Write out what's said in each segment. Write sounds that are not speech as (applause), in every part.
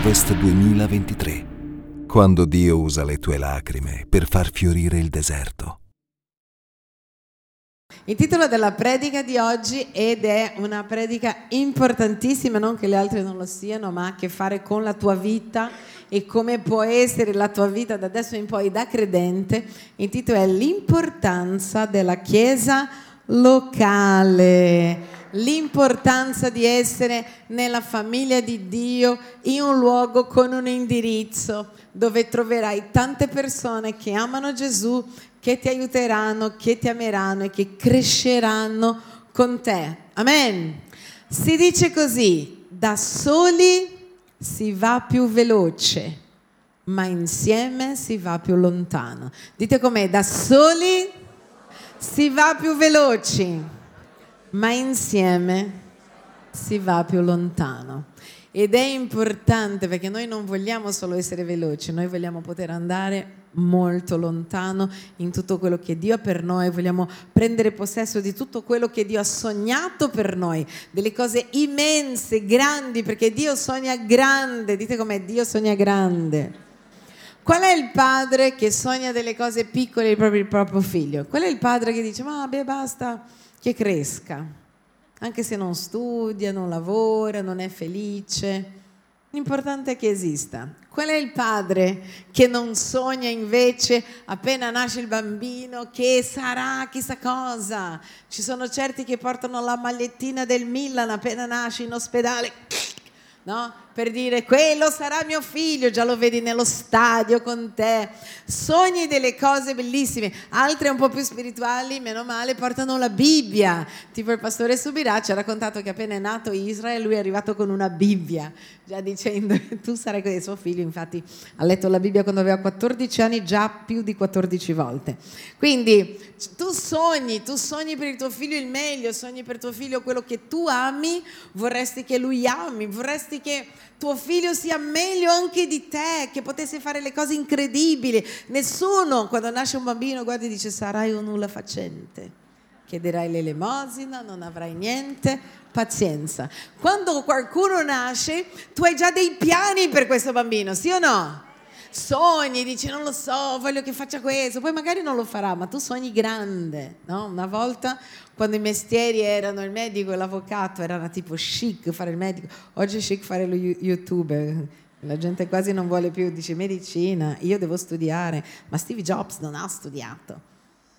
Harvest 2023, quando Dio usa le tue lacrime per far fiorire il deserto. Il titolo della predica di oggi ed è una predica importantissima, non che le altre non lo siano, ma ha a che fare con la tua vita e come può essere la tua vita da adesso in poi da credente. Il titolo è L'importanza della Chiesa locale l'importanza di essere nella famiglia di Dio in un luogo con un indirizzo dove troverai tante persone che amano Gesù, che ti aiuteranno, che ti ameranno e che cresceranno con te. Amen. Si dice così, da soli si va più veloce, ma insieme si va più lontano. Dite com'è, da soli si va più veloci, ma insieme si va più lontano. Ed è importante perché noi non vogliamo solo essere veloci, noi vogliamo poter andare molto lontano in tutto quello che Dio ha per noi, vogliamo prendere possesso di tutto quello che Dio ha sognato per noi, delle cose immense, grandi, perché Dio sogna grande, dite com'è, Dio sogna grande. Qual è il padre che sogna delle cose piccole per il proprio figlio? Qual è il padre che dice, ma beh, basta che cresca, anche se non studia, non lavora, non è felice. L'importante è che esista. Qual è il padre che non sogna invece appena nasce il bambino che sarà chissà cosa? Ci sono certi che portano la magliettina del Milan appena nasce in ospedale no? Per dire quello sarà mio figlio, già lo vedi nello stadio con te. Sogni delle cose bellissime, altre un po' più spirituali, meno male, portano la Bibbia. Tipo il pastore Subirà ci ha raccontato che appena è nato Israele, lui è arrivato con una Bibbia, già dicendo (laughs) tu sarai così. Suo figlio, infatti, ha letto la Bibbia quando aveva 14 anni, già più di 14 volte. Quindi tu sogni, tu sogni per il tuo figlio il meglio, sogni per tuo figlio quello che tu ami, vorresti che lui ami, vorresti che tuo figlio sia meglio anche di te, che potesse fare le cose incredibili. Nessuno, quando nasce un bambino, guarda e dice sarai un nulla facente. Chiederai l'elemosina, non avrai niente, pazienza. Quando qualcuno nasce, tu hai già dei piani per questo bambino, sì o no? Sogni, dici non lo so, voglio che faccia questo, poi magari non lo farà, ma tu sogni grande, no? Una volta quando i mestieri erano il medico e l'avvocato, era tipo chic fare il medico, oggi è chic fare lo youtuber. La gente quasi non vuole più, dice medicina, io devo studiare, ma Steve Jobs non ha studiato.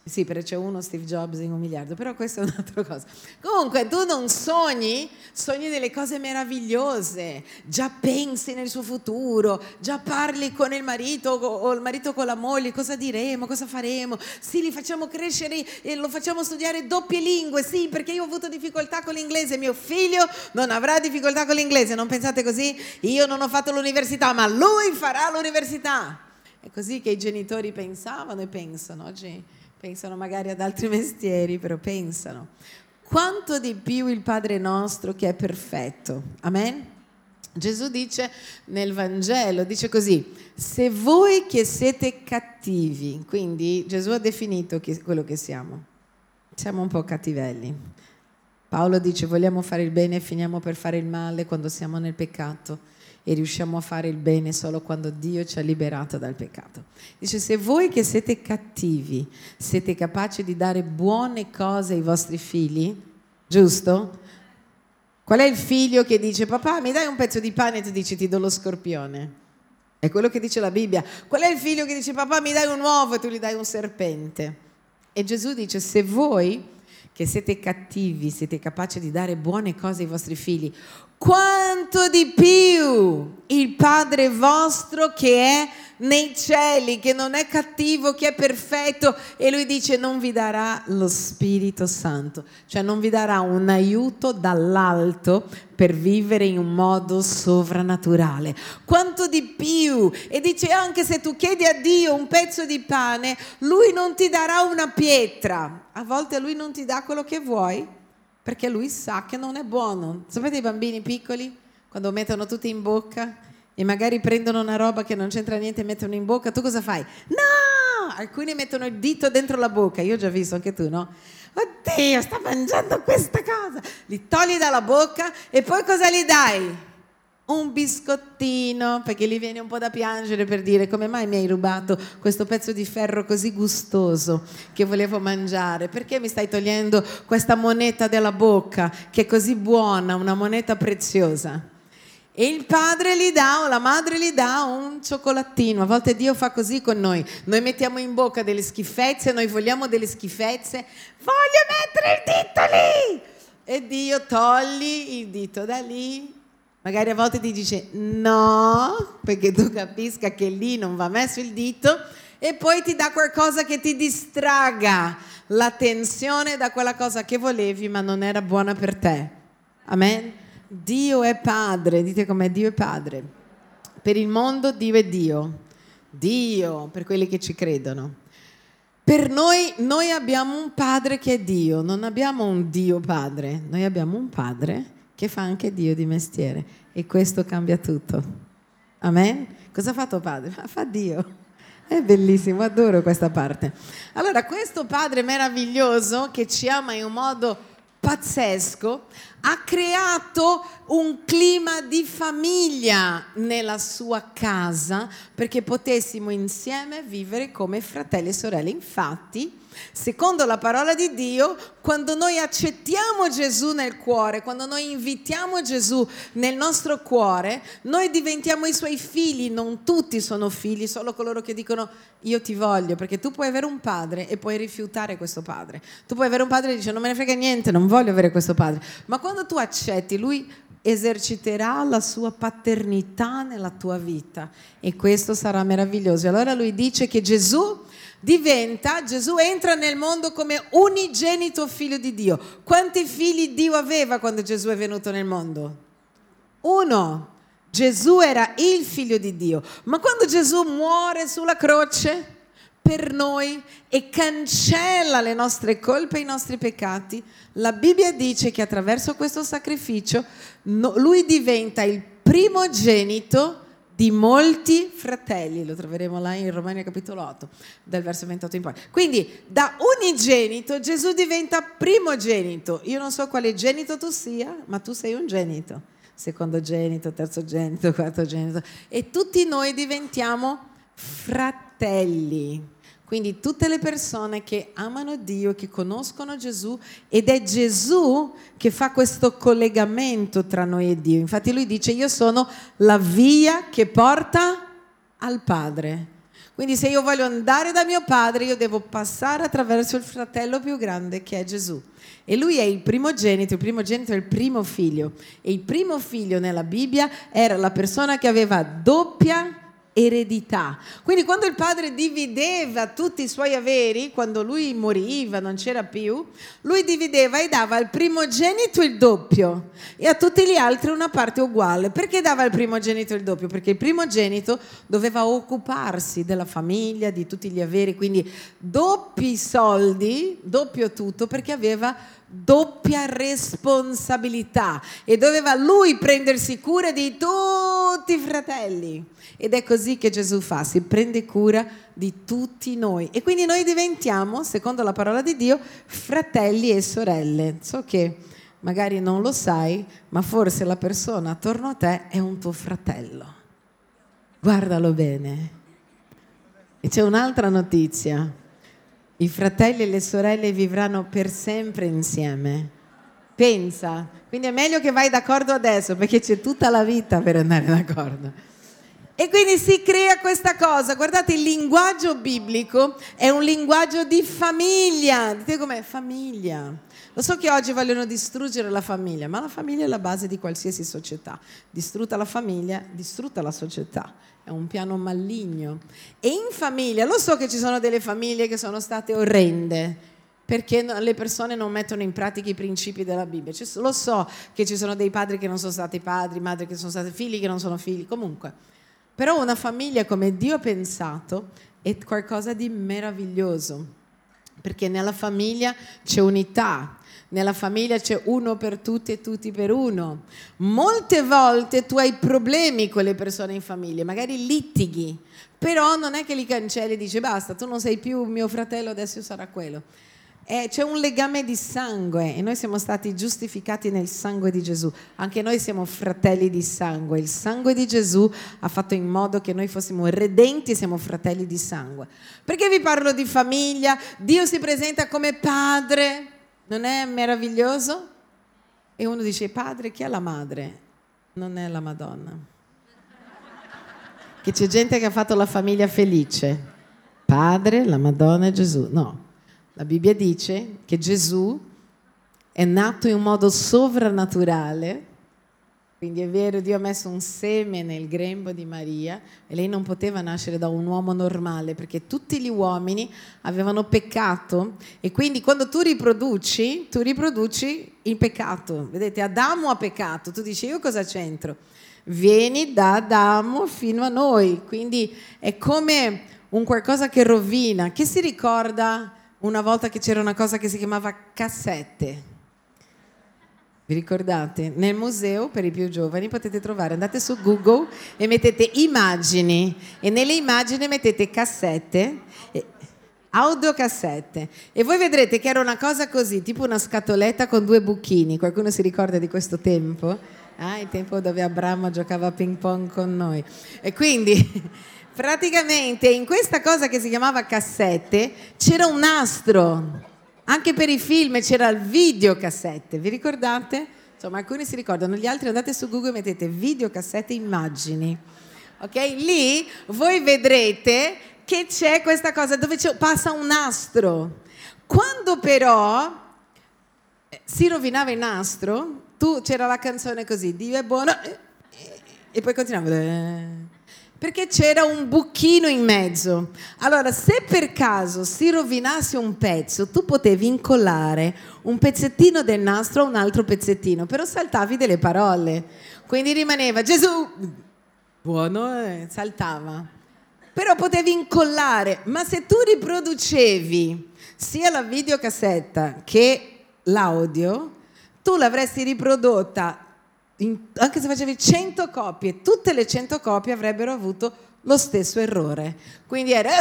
Sì, perché c'è uno Steve Jobs in un miliardo, però questa è un'altra cosa. Comunque, tu non sogni, sogni delle cose meravigliose, già pensi nel suo futuro, già parli con il marito o il marito con la moglie, cosa diremo, cosa faremo, sì, li facciamo crescere e lo facciamo studiare doppie lingue, sì, perché io ho avuto difficoltà con l'inglese, mio figlio non avrà difficoltà con l'inglese, non pensate così? Io non ho fatto l'università, ma lui farà l'università. È così che i genitori pensavano e pensano oggi pensano magari ad altri (laughs) mestieri, però pensano. Quanto di più il Padre nostro che è perfetto. Amen? Gesù dice nel Vangelo, dice così, se voi che siete cattivi, quindi Gesù ha definito quello che siamo, siamo un po' cattivelli. Paolo dice vogliamo fare il bene e finiamo per fare il male quando siamo nel peccato e riusciamo a fare il bene solo quando Dio ci ha liberato dal peccato. Dice, se voi che siete cattivi siete capaci di dare buone cose ai vostri figli, giusto? Qual è il figlio che dice, papà mi dai un pezzo di pane e tu dici ti do lo scorpione? È quello che dice la Bibbia. Qual è il figlio che dice, papà mi dai un uovo e tu gli dai un serpente? E Gesù dice, se voi che siete cattivi, siete capaci di dare buone cose ai vostri figli, quanto di più il Padre vostro che è nei cieli, che non è cattivo, che è perfetto e lui dice non vi darà lo Spirito Santo, cioè non vi darà un aiuto dall'alto per vivere in un modo sovrannaturale. Quanto di più! E dice anche se tu chiedi a Dio un pezzo di pane, lui non ti darà una pietra. A volte lui non ti dà quello che vuoi perché lui sa che non è buono. Sapete i bambini piccoli quando mettono tutti in bocca e magari prendono una roba che non c'entra niente e mettono in bocca, tu cosa fai? No! Alcuni mettono il dito dentro la bocca, io ho già visto anche tu, no? Oddio, sta mangiando questa cosa! Li togli dalla bocca e poi cosa gli dai? Un biscottino, perché gli viene un po' da piangere per dire come mai mi hai rubato questo pezzo di ferro così gustoso che volevo mangiare, perché mi stai togliendo questa moneta della bocca che è così buona, una moneta preziosa. E il padre gli dà o la madre gli dà un cioccolatino. A volte Dio fa così con noi. Noi mettiamo in bocca delle schifezze, noi vogliamo delle schifezze. Voglio mettere il dito lì! E Dio togli il dito da lì. Magari a volte ti dice no, perché tu capisca che lì non va messo il dito. E poi ti dà qualcosa che ti distraga l'attenzione da quella cosa che volevi ma non era buona per te. Amen? Dio è padre, dite com'è Dio è padre. Per il mondo Dio è Dio. Dio, per quelli che ci credono. Per noi, noi abbiamo un padre che è Dio, non abbiamo un Dio padre, noi abbiamo un padre che fa anche Dio di mestiere e questo cambia tutto. Amen? Cosa ha fatto padre? Fa Dio. È bellissimo, adoro questa parte. Allora, questo padre meraviglioso che ci ama in un modo pazzesco, ha creato un clima di famiglia nella sua casa perché potessimo insieme vivere come fratelli e sorelle. Infatti, Secondo la parola di Dio, quando noi accettiamo Gesù nel cuore, quando noi invitiamo Gesù nel nostro cuore, noi diventiamo i suoi figli, non tutti sono figli, solo coloro che dicono io ti voglio, perché tu puoi avere un padre e puoi rifiutare questo padre. Tu puoi avere un padre e dice non me ne frega niente, non voglio avere questo padre. Ma quando tu accetti, lui eserciterà la sua paternità nella tua vita e questo sarà meraviglioso. Allora lui dice che Gesù diventa, Gesù entra nel mondo come unigenito figlio di Dio. Quanti figli Dio aveva quando Gesù è venuto nel mondo? Uno. Gesù era il figlio di Dio. Ma quando Gesù muore sulla croce per noi e cancella le nostre colpe e i nostri peccati, la Bibbia dice che attraverso questo sacrificio lui diventa il primogenito di molti fratelli, lo troveremo là in Romania capitolo 8, dal verso 28 in poi. Quindi da unigenito Gesù diventa primogenito. Io non so quale genito tu sia, ma tu sei un genito, secondogenito, terzogenito, quartogenito, e tutti noi diventiamo fratelli. Quindi tutte le persone che amano Dio, che conoscono Gesù ed è Gesù che fa questo collegamento tra noi e Dio. Infatti lui dice io sono la via che porta al Padre. Quindi se io voglio andare da mio padre, io devo passare attraverso il fratello più grande che è Gesù. E lui è il primogenito, il primogenito è il primo figlio. E il primo figlio nella Bibbia era la persona che aveva doppia eredità. Quindi quando il padre divideva tutti i suoi averi, quando lui moriva, non c'era più, lui divideva e dava al primogenito il doppio e a tutti gli altri una parte uguale. Perché dava al primogenito il doppio? Perché il primogenito doveva occuparsi della famiglia, di tutti gli averi, quindi doppi soldi, doppio tutto, perché aveva doppia responsabilità e doveva lui prendersi cura di tutti i fratelli. Ed è così che Gesù fa, si prende cura di tutti noi. E quindi noi diventiamo, secondo la parola di Dio, fratelli e sorelle. So che magari non lo sai, ma forse la persona attorno a te è un tuo fratello. Guardalo bene. E c'è un'altra notizia. I fratelli e le sorelle vivranno per sempre insieme. Pensa, quindi è meglio che vai d'accordo adesso perché c'è tutta la vita per andare d'accordo. E quindi si crea questa cosa. Guardate, il linguaggio biblico è un linguaggio di famiglia. Dite com'è? Famiglia. Lo so che oggi vogliono distruggere la famiglia, ma la famiglia è la base di qualsiasi società. Distrutta la famiglia, distrutta la società è un piano maligno. E in famiglia, lo so che ci sono delle famiglie che sono state orrende, perché le persone non mettono in pratica i principi della Bibbia. Lo so che ci sono dei padri che non sono stati padri, madri che sono stati figli che non sono figli, comunque. Però una famiglia come Dio ha pensato è qualcosa di meraviglioso, perché nella famiglia c'è unità, nella famiglia c'è uno per tutti e tutti per uno. Molte volte tu hai problemi con le persone in famiglia, magari litighi, però non è che li cancelli e dici basta, tu non sei più mio fratello, adesso sarà quello. è, c'è un legame di sangue e noi siamo stati giustificati nel sangue di Gesù. Anche noi siamo fratelli di sangue. Il sangue di Gesù ha fatto in modo che noi fossimo redenti e siamo fratelli di sangue. Perché vi parlo di famiglia? Dio si presenta come padre. Non è meraviglioso? E uno dice, padre, chi è la madre? Non è la Madonna. Che c'è gente che ha fatto la famiglia felice. Padre, la Madonna e Gesù. No, la Bibbia dice che Gesù è nato in un modo sovrannaturale, quindi è vero, Dio ha messo un seme nel grembo di Maria e lei non poteva nascere da un uomo normale perché tutti gli uomini avevano peccato e quindi quando tu riproduci, tu riproduci il peccato. Vedete, Adamo ha peccato, tu dici io cosa c'entro? Vieni da Adamo fino a noi, quindi è come un qualcosa che rovina. Chi si ricorda? una volta che c'era una cosa che si chiamava cassette. Vi ricordate? Nel museo, per i più giovani, potete trovare, andate su Google e mettete immagini e nelle immagini mettete cassette, audiocassette e voi vedrete che era una cosa così, tipo una scatoletta con due buchini. Qualcuno si ricorda di questo tempo? Ah, il tempo dove Abramo giocava a ping pong con noi. E quindi (laughs) Praticamente in questa cosa che si chiamava cassette c'era un nastro. Anche per i film c'era il videocassette, vi ricordate? Insomma, alcuni si ricordano, gli altri andate su Google e mettete videocassette immagini. Ok? Lì voi vedrete che c'è questa cosa dove passa un nastro. Quando però eh, si rovinava il nastro, tu c'era la canzone così, Dio è buono, e poi continuava perché c'era un buchino in mezzo. Allora, se per caso si rovinasse un pezzo, tu potevi incollare un pezzettino del nastro a un altro pezzettino, però saltavi delle parole. Quindi rimaneva Gesù, buono, eh, saltava. Però potevi incollare, ma se tu riproducevi sia la videocassetta che l'audio, tu l'avresti riprodotta in, anche se facevi 100 copie, tutte le 100 copie avrebbero avuto lo stesso errore. Quindi era...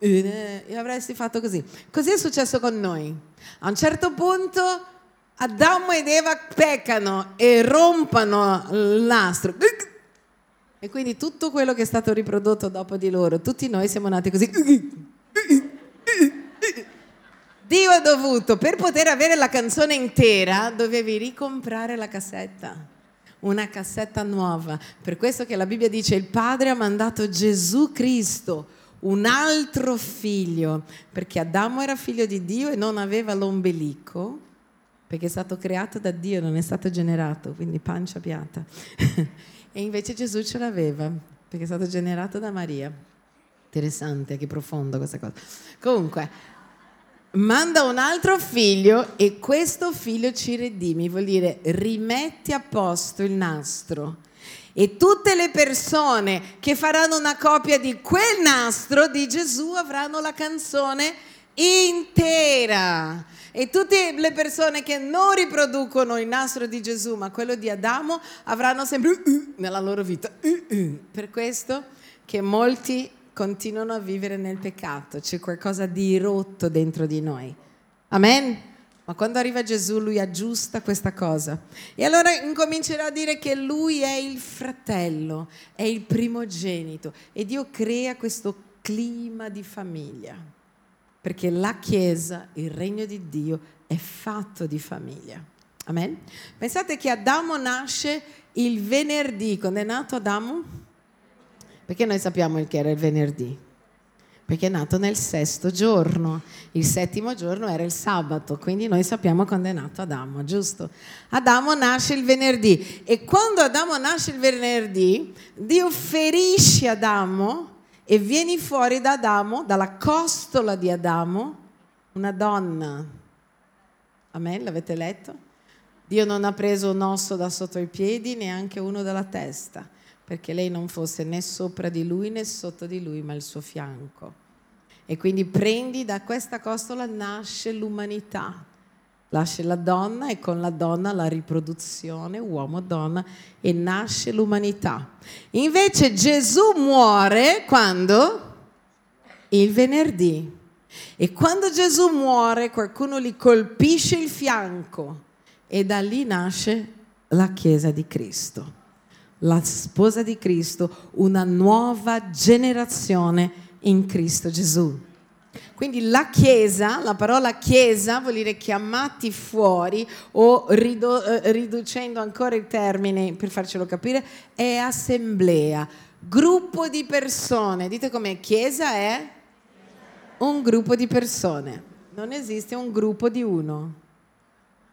E avresti fatto così. Così è successo con noi. A un certo punto Adamo ed Eva peccano e rompono il nastro. E quindi tutto quello che è stato riprodotto dopo di loro, tutti noi siamo nati così. Dio ha dovuto, per poter avere la canzone intera, dovevi ricomprare la cassetta una cassetta nuova. Per questo che la Bibbia dice il Padre ha mandato Gesù Cristo, un altro figlio, perché Adamo era figlio di Dio e non aveva l'ombelico, perché è stato creato da Dio, non è stato generato, quindi pancia piatta. (laughs) e invece Gesù ce l'aveva, perché è stato generato da Maria. Interessante, che profondo questa cosa. Comunque, manda un altro figlio e questo figlio ci redimi, vuol dire rimetti a posto il nastro. E tutte le persone che faranno una copia di quel nastro di Gesù avranno la canzone intera. E tutte le persone che non riproducono il nastro di Gesù, ma quello di Adamo, avranno sempre uh, nella loro vita. Uh, per questo che molti continuano a vivere nel peccato, c'è qualcosa di rotto dentro di noi. Amen? Ma quando arriva Gesù lui aggiusta questa cosa. E allora incomincerà a dire che lui è il fratello, è il primogenito e Dio crea questo clima di famiglia. Perché la Chiesa, il regno di Dio, è fatto di famiglia. Amen? Pensate che Adamo nasce il venerdì. Quando è nato Adamo? Perché noi sappiamo che era il venerdì? Perché è nato nel sesto giorno, il settimo giorno era il sabato, quindi noi sappiamo quando è nato Adamo, giusto? Adamo nasce il venerdì e quando Adamo nasce il venerdì, Dio ferisce Adamo e viene fuori da Adamo, dalla costola di Adamo, una donna. Amen, l'avete letto? Dio non ha preso un osso da sotto i piedi, neanche uno dalla testa perché lei non fosse né sopra di lui né sotto di lui, ma al suo fianco. E quindi prendi da questa costola nasce l'umanità, nasce la donna e con la donna la riproduzione, uomo-donna, e nasce l'umanità. Invece Gesù muore quando? Il venerdì. E quando Gesù muore, qualcuno gli colpisce il fianco e da lì nasce la Chiesa di Cristo, la sposa di Cristo, una nuova generazione in Cristo Gesù. Quindi la Chiesa, la parola Chiesa vuol dire chiamati fuori o ridu- eh, riducendo ancora il termine per farcelo capire, è assemblea, gruppo di persone. Dite com'è? Chiesa è un gruppo di persone, non esiste un gruppo di uno.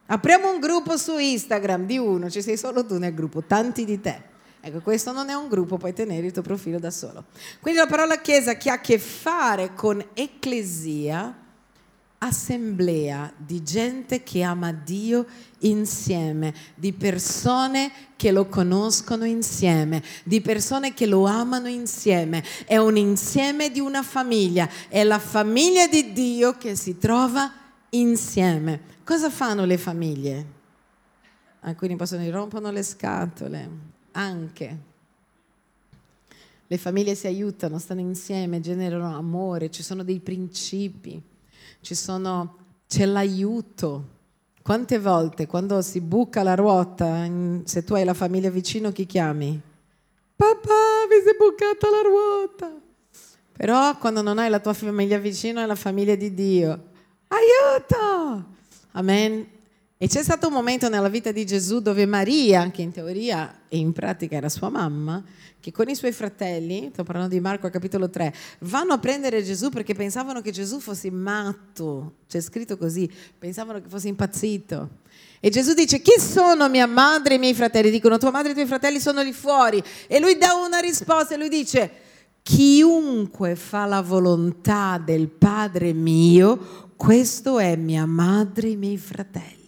Apriamo un gruppo su Instagram di uno, ci sei solo tu nel gruppo, tanti di te. Ecco, questo non è un gruppo, puoi tenere il tuo profilo da solo. Quindi la parola chiesa che ha a che fare con ecclesia, assemblea di gente che ama Dio insieme, di persone che lo conoscono insieme, di persone che lo amano insieme. È un insieme di una famiglia, è la famiglia di Dio che si trova insieme. Cosa fanno le famiglie? Alcuni possono rompono le scatole, anche. Le famiglie si aiutano, stanno insieme, generano amore, ci sono dei principi, sono, c'è l'aiuto. Quante volte quando si buca la ruota, se tu hai la famiglia vicino, chi chiami? Papà, mi si è bucata la ruota. Però quando non hai la tua famiglia vicino, è la famiglia di Dio. Aiuto! Amen. E c'è stato un momento nella vita di Gesù dove Maria, che in teoria e in pratica era sua mamma, che con i suoi fratelli, sto parlando di Marco capitolo 3, vanno a prendere Gesù perché pensavano che Gesù fosse matto, c'è scritto così, pensavano che fosse impazzito. E Gesù dice, chi sono mia madre e i miei fratelli? Dicono, tua madre e i tuoi fratelli sono lì fuori. E lui dà una risposta e lui dice, chiunque fa la volontà del Padre mio, questo è mia madre e i miei fratelli.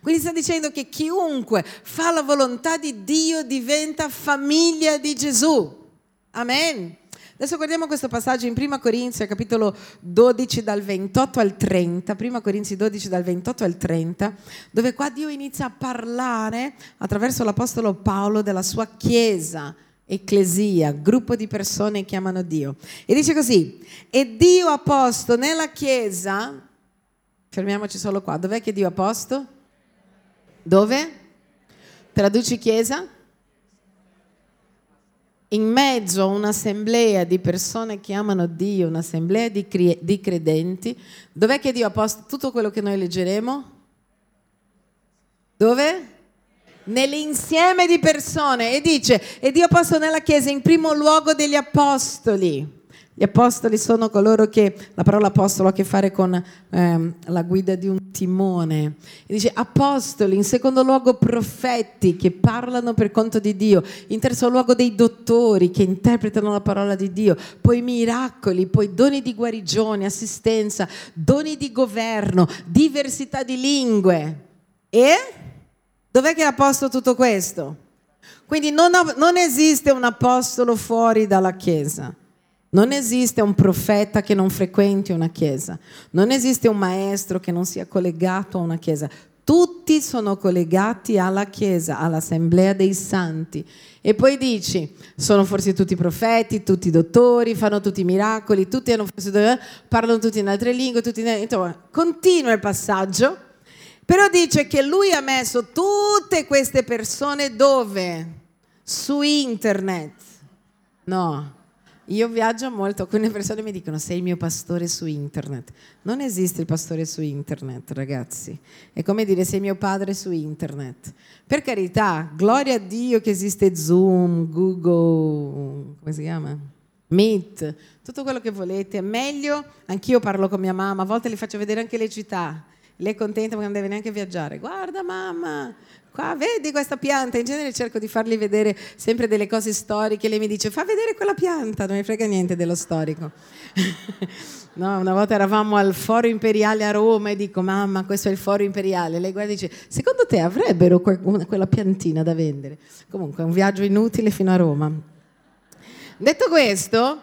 Quindi sta dicendo che chiunque fa la volontà di Dio diventa famiglia di Gesù. Amen. Adesso guardiamo questo passaggio in 1 Corinzi, capitolo 12 dal 28 al 30, 1 Corinzi 12 dal 28 al 30, dove qua Dio inizia a parlare attraverso l'Apostolo Paolo della sua Chiesa, ecclesia, gruppo di persone che amano Dio. E dice così, e Dio ha posto nella Chiesa, fermiamoci solo qua, dov'è che Dio ha posto? Dove? Traduci Chiesa? In mezzo a un'assemblea di persone che amano Dio, un'assemblea di, cre- di credenti, dov'è che Dio ha posto tutto quello che noi leggeremo? Dove? nell'insieme di persone e dice, e Dio ha posto nella Chiesa in primo luogo degli apostoli. Gli apostoli sono coloro che, la parola apostolo ha a che fare con ehm, la guida di un timone. E dice apostoli, in secondo luogo profeti che parlano per conto di Dio, in terzo luogo dei dottori che interpretano la parola di Dio, poi miracoli, poi doni di guarigione, assistenza, doni di governo, diversità di lingue. E Dov'è che ha posto tutto questo? Quindi non, non esiste un apostolo fuori dalla Chiesa. Non esiste un profeta che non frequenti una chiesa, non esiste un maestro che non sia collegato a una chiesa. Tutti sono collegati alla chiesa, all'assemblea dei santi. E poi dici, sono forse tutti profeti, tutti dottori, fanno tutti miracoli, tutti hanno forse, parlano tutti in altre lingue, tutti in... Insomma, continua il passaggio però dice che lui ha messo tutte queste persone dove? Su internet. No, io viaggio molto, alcune persone mi dicono sei il mio pastore su internet. Non esiste il pastore su internet, ragazzi. È come dire sei mio padre su internet. Per carità, gloria a Dio che esiste Zoom, Google, come si chiama? Meet, tutto quello che volete. Meglio, anch'io parlo con mia mamma, a volte le faccio vedere anche le città lei è contenta perché non deve neanche viaggiare. Guarda mamma, qua vedi questa pianta. In genere cerco di fargli vedere sempre delle cose storiche. Lei mi dice fa vedere quella pianta, non mi frega niente dello storico. (laughs) no, una volta eravamo al foro imperiale a Roma e dico mamma questo è il foro imperiale. Lei guarda e dice secondo te avrebbero quella piantina da vendere? Comunque è un viaggio inutile fino a Roma. Detto questo,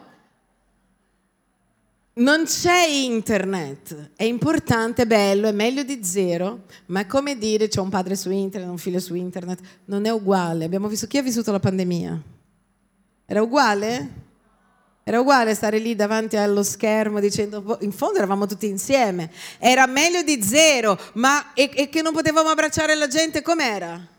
non c'è internet, è importante, è bello, è meglio di zero, ma è come dire c'è un padre su internet, un figlio su internet, non è uguale. Abbiamo visto chi ha vissuto la pandemia? Era uguale? Era uguale stare lì davanti allo schermo dicendo, boh, in fondo eravamo tutti insieme. Era meglio di zero, ma e, e che non potevamo abbracciare la gente com'era?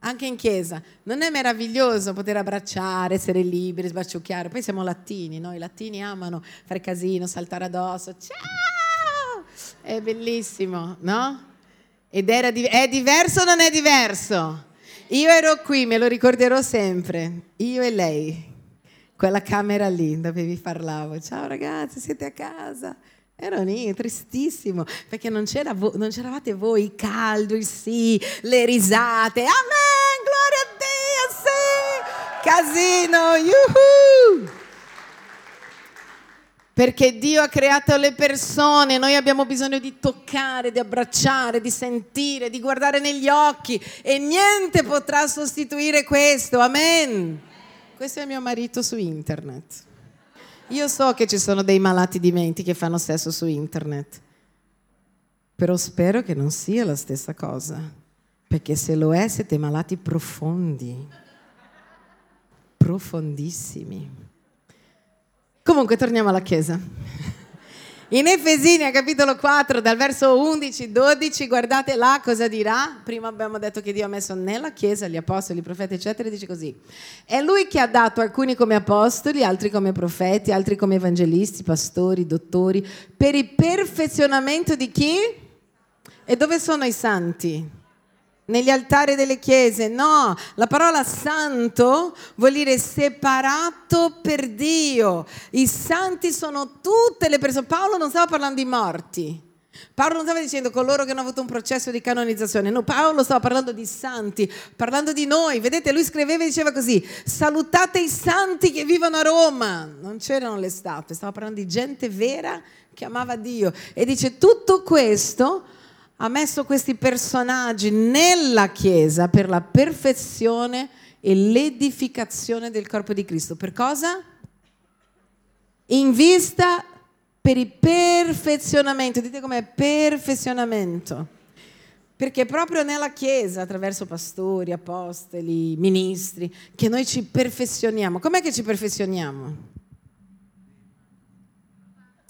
Anche in chiesa. Non è meraviglioso poter abbracciare, essere liberi, sbaciucchiare? Poi siamo latini, no? I latini amano fare casino, saltare addosso. Ciao! È bellissimo, no? Ed era di- è diverso o non è diverso? Io ero qui, me lo ricorderò sempre, io e lei quella camera lì dove vi parlavo. Ciao ragazzi, siete a casa? Ero lì, tristissimo, perché non, c'era vo- non c'eravate voi, il caldo, il sì, le risate. Amen, gloria a Dio, sì, casino, yuhu! Perché Dio ha creato le persone, noi abbiamo bisogno di toccare, di abbracciare, di sentire, di guardare negli occhi e niente potrà sostituire questo, amen. Questo è mio marito su internet. Io so che ci sono dei malati di mente che fanno sesso su internet, però spero che non sia la stessa cosa, perché se lo è siete malati profondi, profondissimi. Comunque torniamo alla Chiesa. In Efesini, capitolo 4, dal verso 11-12, guardate là cosa dirà. Prima abbiamo detto che Dio ha messo nella Chiesa gli apostoli, i profeti, eccetera, e dice così. È Lui che ha dato alcuni come apostoli, altri come profeti, altri come evangelisti, pastori, dottori, per il perfezionamento di chi? E dove sono i santi? Negli altari delle chiese. No, la parola santo vuol dire separato per Dio. I santi sono tutte le persone. Paolo non stava parlando di morti. Paolo non stava dicendo coloro che hanno avuto un processo di canonizzazione, no, Paolo stava parlando di santi, parlando di noi. Vedete, lui scriveva e diceva così: salutate i santi che vivono a Roma. Non c'erano le statue, stava parlando di gente vera che amava Dio. E dice tutto questo ha messo questi personaggi nella Chiesa per la perfezione e l'edificazione del corpo di Cristo. Per cosa? In vista per il perfezionamento. Dite com'è perfezionamento. Perché proprio nella Chiesa, attraverso pastori, apostoli, ministri, che noi ci perfezioniamo. Com'è che ci perfezioniamo?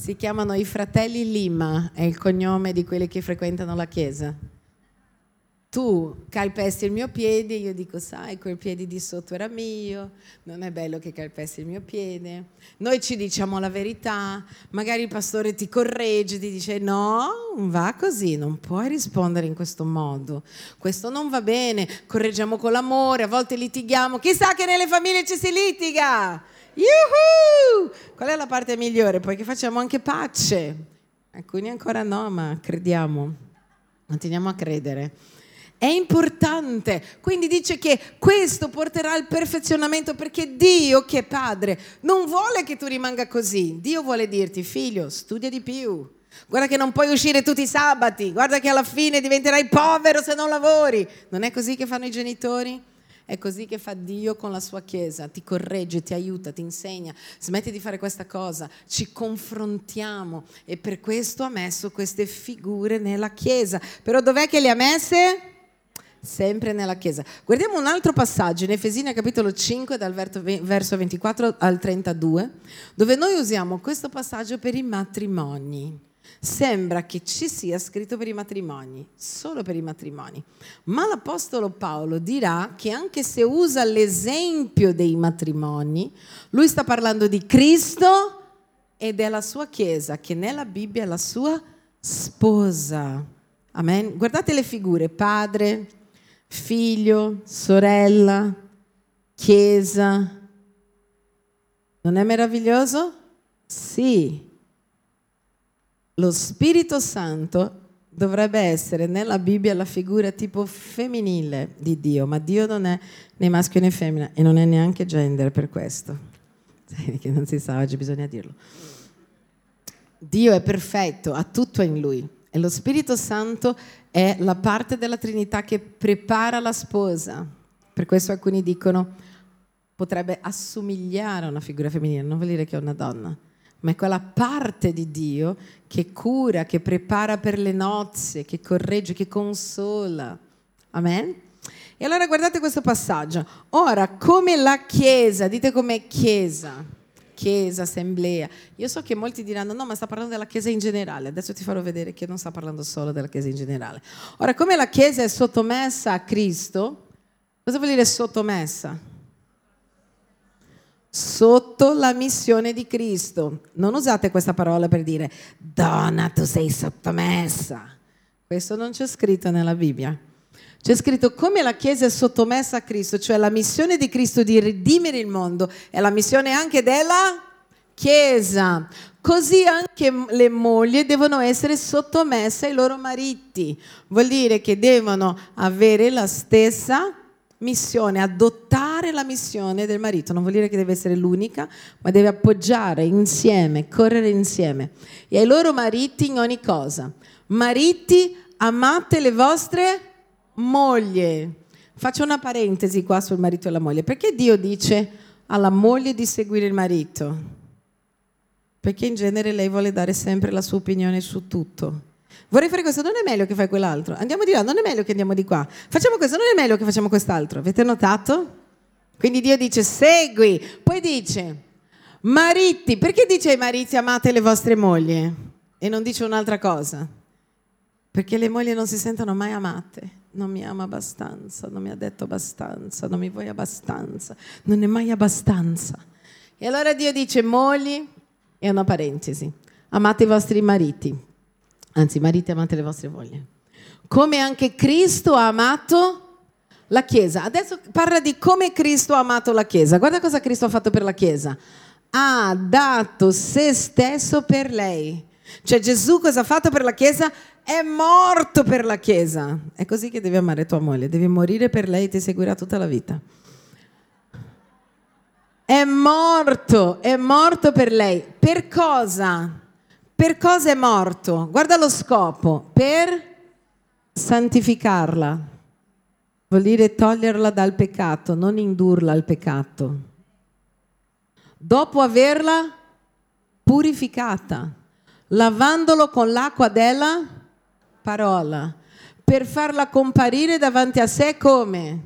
Si chiamano i fratelli Lima, è il cognome di quelli che frequentano la chiesa. Tu calpesti il mio piede, io dico, sai, quel piede di sotto era mio, non è bello che calpesti il mio piede. Noi ci diciamo la verità, magari il pastore ti corregge, ti dice no, non va così, non puoi rispondere in questo modo, questo non va bene, correggiamo con l'amore, a volte litighiamo, chissà che nelle famiglie ci si litiga, Yuhu! Qual è la parte migliore? Poi che facciamo anche pace. Alcuni ancora no, ma crediamo. Continuiamo a credere. È importante. Quindi dice che questo porterà al perfezionamento perché Dio, che è padre, non vuole che tu rimanga così. Dio vuole dirti, figlio, studia di più. Guarda che non puoi uscire tutti i sabati. Guarda che alla fine diventerai povero se non lavori. Non è così che fanno i genitori? È così che fa Dio con la sua Chiesa, ti corregge, ti aiuta, ti insegna, smetti di fare questa cosa, ci confrontiamo e per questo ha messo queste figure nella Chiesa. Però dov'è che le ha messe? Sempre nella Chiesa. Guardiamo un altro passaggio in Efesini capitolo 5 dal verso 24 al 32, dove noi usiamo questo passaggio per i matrimoni sembra che ci sia scritto per i matrimoni, solo per i matrimoni. Ma l'Apostolo Paolo dirà che anche se usa l'esempio dei matrimoni, lui sta parlando di Cristo e della sua Chiesa, che nella Bibbia è la sua sposa. Amen. Guardate le figure, padre, figlio, sorella, Chiesa. Non è meraviglioso? Sì, lo Spirito Santo dovrebbe essere nella Bibbia la figura tipo femminile di Dio, ma Dio non è né maschio né femmina e non è neanche gender per questo. (laughs) Che non si sa, oggi bisogna dirlo. Dio è perfetto, ha tutto in lui e lo Spirito Santo è la parte della Trinità che prepara la sposa. Per questo alcuni dicono potrebbe assomigliare a una figura femminile, non vuol dire che è una donna ma è quella parte di Dio che cura, che prepara per le nozze, che corregge, che consola. Amen? E allora guardate questo passaggio. Ora, come la Chiesa, dite come Chiesa. chiesa, assemblea. Io so che molti diranno no, ma sta parlando della chiesa in generale. Adesso ti farò vedere che non sta parlando solo della chiesa in generale. Ora, come la chiesa è sottomessa a Cristo, cosa vuol dire sottomessa? Sotto la missione di Cristo. Non usate questa parola per dire donna, tu sei sottomessa. Questo non c'è scritto nella Bibbia. C'è scritto come la Chiesa è sottomessa a Cristo, cioè la missione di Cristo di redimere il mondo è la missione anche della Chiesa. Così anche le mogli devono essere sottomesse ai loro mariti. Vuol dire che devono avere la stessa missione, adottare la missione del marito. Non vuol dire che deve essere l'unica, ma deve appoggiare insieme, correre insieme. E ai loro mariti in ogni cosa. Mariti, amate le vostre moglie. Faccio una parentesi qua sul marito e la moglie. Perché Dio dice alla moglie di seguire il marito? Perché in genere lei vuole dare sempre la sua opinione su tutto. Vorrei fare questo, non è meglio che fai quell'altro. Andiamo di là, non è meglio che andiamo di qua. Facciamo questo, non è meglio che facciamo quest'altro. Avete notato? Quindi Dio dice segui. Poi dice, mariti, perché dice ai mariti amate le vostre mogli? E non dice un'altra cosa? Perché le mogli non si sentono mai amate non mi ama abbastanza, non mi ha detto abbastanza, non mi vuoi abbastanza, non è mai abbastanza. E allora Dio dice, mogli, è una parentesi, amate i vostri mariti, anzi mariti amate le vostre mogli, come anche Cristo ha amato la Chiesa. Adesso parla di come Cristo ha amato la Chiesa. Guarda cosa Cristo ha fatto per la Chiesa. Ha dato se stesso per lei. Cioè Gesù cosa ha fatto per la Chiesa? è morto per la Chiesa. È così che devi amare tua moglie, devi morire per lei e ti seguirà tutta la vita. È morto, è morto per lei. Per cosa? Per cosa è morto? Guarda lo scopo, per santificarla. Vuol dire toglierla dal peccato, non indurla al peccato. Dopo averla purificata, lavandolo con l'acqua della parola, per farla comparire davanti a sé come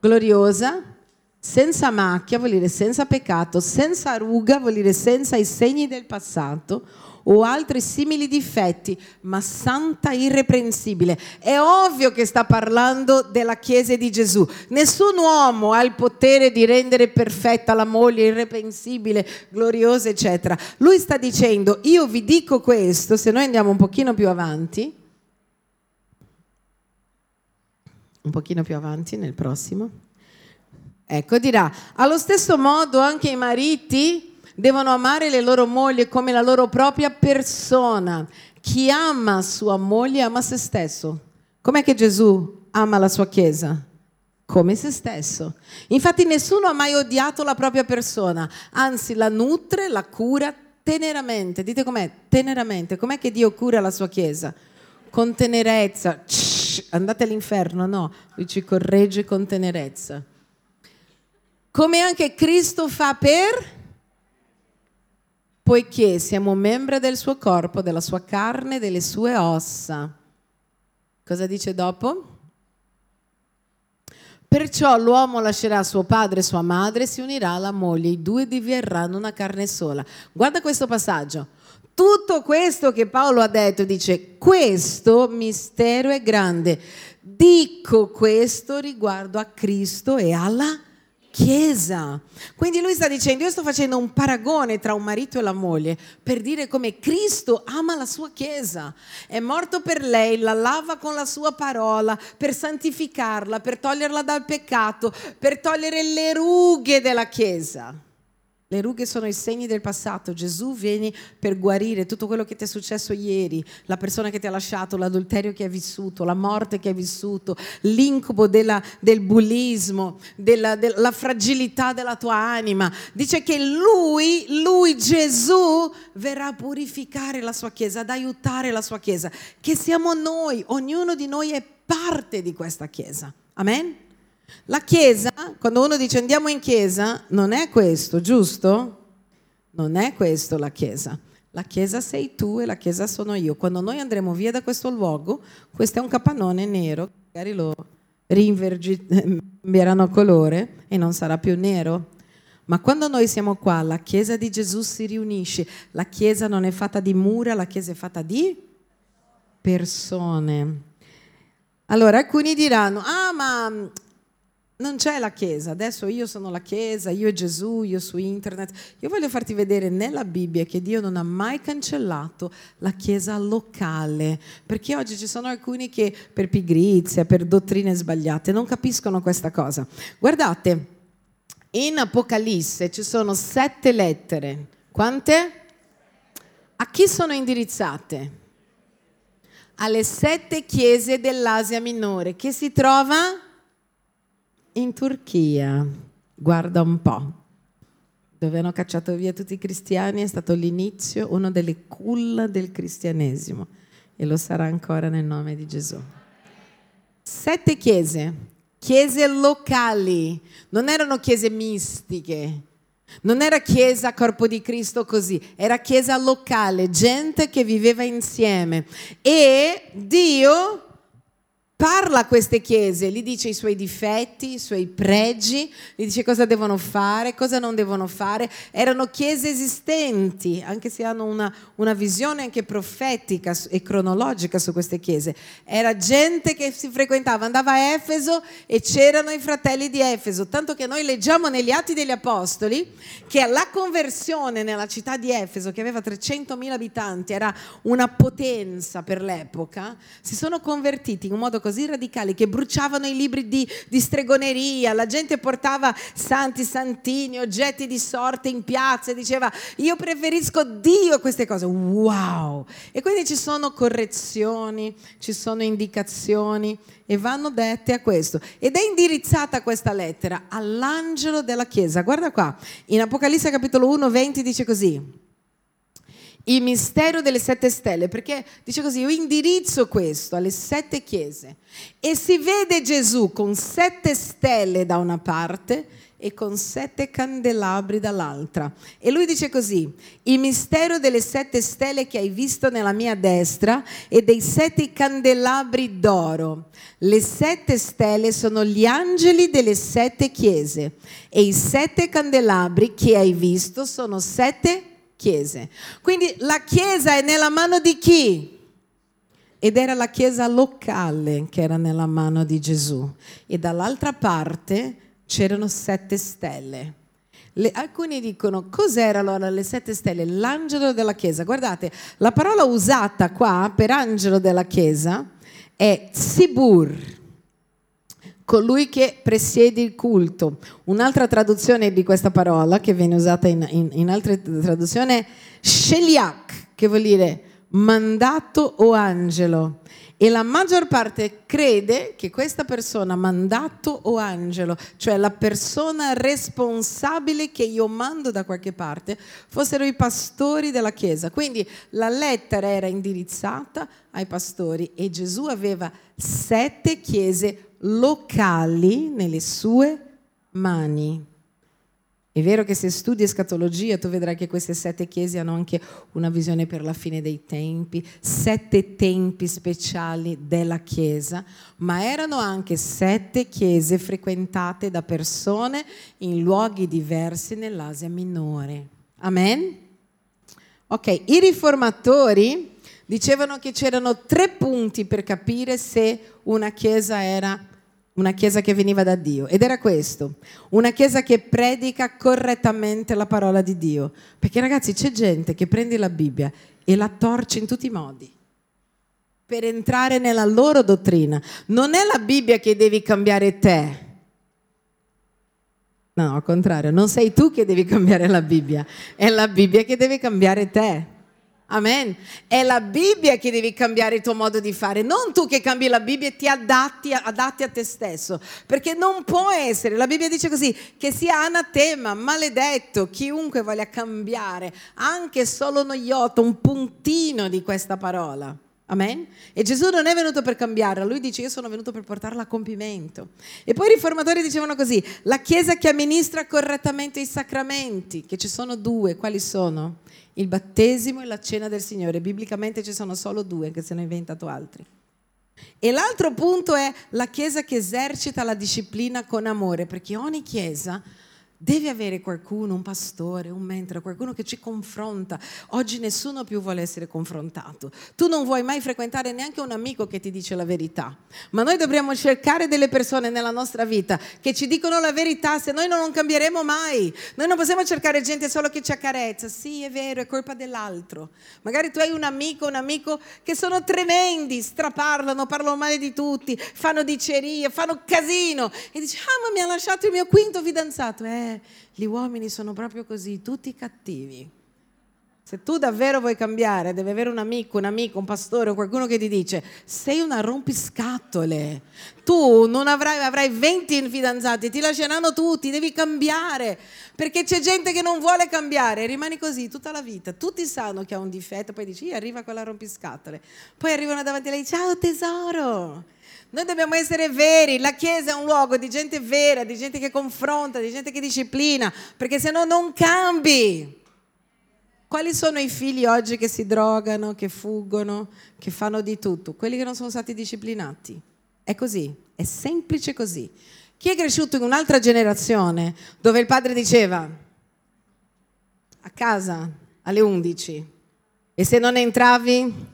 gloriosa, senza macchia, vuol dire senza peccato, senza ruga, vuol dire senza i segni del passato o altri simili difetti, ma santa irreprensibile. È ovvio che sta parlando della Chiesa di Gesù. Nessun uomo ha il potere di rendere perfetta la moglie, irreprensibile, gloriosa, eccetera. Lui sta dicendo, io vi dico questo, se noi andiamo un pochino più avanti, un pochino più avanti nel prossimo. Ecco, dirà, allo stesso modo anche i mariti devono amare le loro mogli come la loro propria persona. Chi ama sua moglie ama se stesso. Com'è che Gesù ama la sua Chiesa? Come se stesso. Infatti nessuno ha mai odiato la propria persona, anzi la nutre, la cura teneramente. Dite com'è? Teneramente. Com'è che Dio cura la sua Chiesa? Con tenerezza andate all'inferno, no, lui ci corregge con tenerezza. Come anche Cristo fa per poiché siamo membri del suo corpo, della sua carne, delle sue ossa. Cosa dice dopo? Perciò l'uomo lascerà suo padre e sua madre, si unirà alla moglie, i due diverranno una carne sola. Guarda questo passaggio. Tutto questo che Paolo ha detto dice, questo mistero è grande. Dico questo riguardo a Cristo e alla Chiesa. Quindi lui sta dicendo, io sto facendo un paragone tra un marito e la moglie per dire come Cristo ama la sua Chiesa. È morto per lei, la lava con la sua parola, per santificarla, per toglierla dal peccato, per togliere le rughe della Chiesa. Le rughe sono i segni del passato. Gesù viene per guarire tutto quello che ti è successo ieri, la persona che ti ha lasciato, l'adulterio che hai vissuto, la morte che hai vissuto, l'incubo della, del bullismo, della, della fragilità della tua anima. Dice che lui, lui Gesù, verrà a purificare la sua Chiesa, ad aiutare la sua Chiesa, che siamo noi, ognuno di noi è parte di questa Chiesa. Amen? La Chiesa, quando uno dice andiamo in Chiesa, non è questo, giusto? Non è questo la Chiesa. La Chiesa sei tu e la Chiesa sono io. Quando noi andremo via da questo luogo, questo è un capannone nero, magari lo rinvergeranno colore e non sarà più nero. Ma quando noi siamo qua, la Chiesa di Gesù si riunisce, la Chiesa non è fatta di mura, la Chiesa è fatta di persone. Allora alcuni diranno, ah ma non c'è la Chiesa, adesso io sono la Chiesa, io e Gesù, io su internet. Io voglio farti vedere nella Bibbia che Dio non ha mai cancellato la Chiesa locale, perché oggi ci sono alcuni che per pigrizia, per dottrine sbagliate, non capiscono questa cosa. Guardate, in Apocalisse ci sono sette lettere. Quante? A chi sono indirizzate? Alle sette chiese dell'Asia Minore, che si trova in Turchia. Guarda un po', dove hanno cacciato via tutti i cristiani è stato l'inizio, uno delle culla del cristianesimo e lo sarà ancora nel nome di Gesù. Sette chiese, chiese locali, non erano chiese mistiche, non era chiesa corpo di Cristo così, era chiesa locale, gente che viveva insieme e Dio parla a queste chiese, gli dice i suoi difetti, i suoi pregi, gli dice cosa devono fare, cosa non devono fare. Erano chiese esistenti, anche se hanno una, una visione anche profetica e cronologica su queste chiese. Era gente che si frequentava, andava a Efeso e c'erano i fratelli di Efeso, tanto che noi leggiamo negli Atti degli Apostoli che la conversione nella città di Efeso, che aveva 300.000 abitanti, era una potenza per l'epoca, si sono convertiti in un modo così radicali che bruciavano i libri di, di stregoneria, la gente portava santi, santini, oggetti di sorte in piazza e diceva io preferisco Dio a queste cose. Wow! E quindi ci sono correzioni, ci sono indicazioni e vanno dette a questo. Ed è indirizzata questa lettera all'angelo della Chiesa. Guarda qua, in Apocalisse capitolo 1, 20 dice così il mistero delle sette stelle, perché dice così, io indirizzo questo alle sette chiese e si vede Gesù con sette stelle da una parte e con sette candelabri dall'altra. E lui dice così, il mistero delle sette stelle che hai visto nella mia destra e dei sette candelabri d'oro. Le sette stelle sono gli angeli delle sette chiese e i sette candelabri che hai visto sono sette chiese. Quindi la chiesa è nella mano di chi? Ed era la chiesa locale che era nella mano di Gesù. E dall'altra parte c'erano sette stelle. Le, alcuni dicono cos'era allora le sette stelle? L'angelo della chiesa. Guardate, la parola usata qua per angelo della chiesa è Sibur colui che presiede il culto. Un'altra traduzione di questa parola che viene usata in, in, in altre traduzioni è Sheliak, che vuol dire mandato o angelo. E la maggior parte crede che questa persona, mandato o angelo, cioè la persona responsabile che io mando da qualche parte, fossero i pastori della Chiesa. Quindi la lettera era indirizzata ai pastori e Gesù aveva sette chiese locali nelle sue mani. È vero che se studi escatologia tu vedrai che queste sette chiese hanno anche una visione per la fine dei tempi, sette tempi speciali della Chiesa, ma erano anche sette chiese frequentate da persone in luoghi diversi nell'Asia minore. Amen? Ok, i riformatori dicevano che c'erano tre punti per capire se una chiesa era una chiesa che veniva da Dio ed era questo, una chiesa che predica correttamente la parola di Dio. Perché ragazzi c'è gente che prende la Bibbia e la torce in tutti i modi per entrare nella loro dottrina. Non è la Bibbia che devi cambiare te. No, al contrario, non sei tu che devi cambiare la Bibbia, è la Bibbia che deve cambiare te. Amen. È la Bibbia che devi cambiare il tuo modo di fare, non tu che cambi la Bibbia e ti adatti, adatti a te stesso, perché non può essere, la Bibbia dice così, che sia anatema, maledetto, chiunque voglia cambiare anche solo uno un puntino di questa parola. Amen? E Gesù non è venuto per cambiarla, lui dice io sono venuto per portarla a compimento. E poi i riformatori dicevano così, la Chiesa che amministra correttamente i sacramenti, che ci sono due, quali sono? il battesimo e la cena del Signore. Biblicamente ci sono solo due, che se ne ho inventato altri. E l'altro punto è la Chiesa che esercita la disciplina con amore, perché ogni Chiesa Devi avere qualcuno, un pastore, un mentore, qualcuno che ci confronta. Oggi nessuno più vuole essere confrontato. Tu non vuoi mai frequentare neanche un amico che ti dice la verità. Ma noi dobbiamo cercare delle persone nella nostra vita che ci dicono la verità, se noi non cambieremo mai. Noi non possiamo cercare gente solo che ci accarezza. Sì, è vero, è colpa dell'altro. Magari tu hai un amico, un amico che sono tremendi, straparlano, parlano male di tutti, fanno dicerie, fanno casino. E dici, ah, ma mi ha lasciato il mio quinto fidanzato. Eh, gli uomini sono proprio così, tutti cattivi. Se tu davvero vuoi cambiare, devi avere un amico, un amico, un pastore o qualcuno che ti dice sei una rompiscatole. Tu non avrai, avrai 20 fidanzati, ti lasceranno tutti, devi cambiare. Perché c'è gente che non vuole cambiare, rimani così tutta la vita. Tutti sanno che ha un difetto, poi dici, arriva quella rompiscatole. Poi arrivano davanti a lei, ciao tesoro. Noi dobbiamo essere veri, la Chiesa è un luogo di gente vera, di gente che confronta, di gente che disciplina, perché se no non cambi. Quali sono i figli oggi che si drogano, che fuggono, che fanno di tutto? Quelli che non sono stati disciplinati. È così, è semplice così. Chi è cresciuto in un'altra generazione dove il padre diceva a casa alle 11 e se non entravi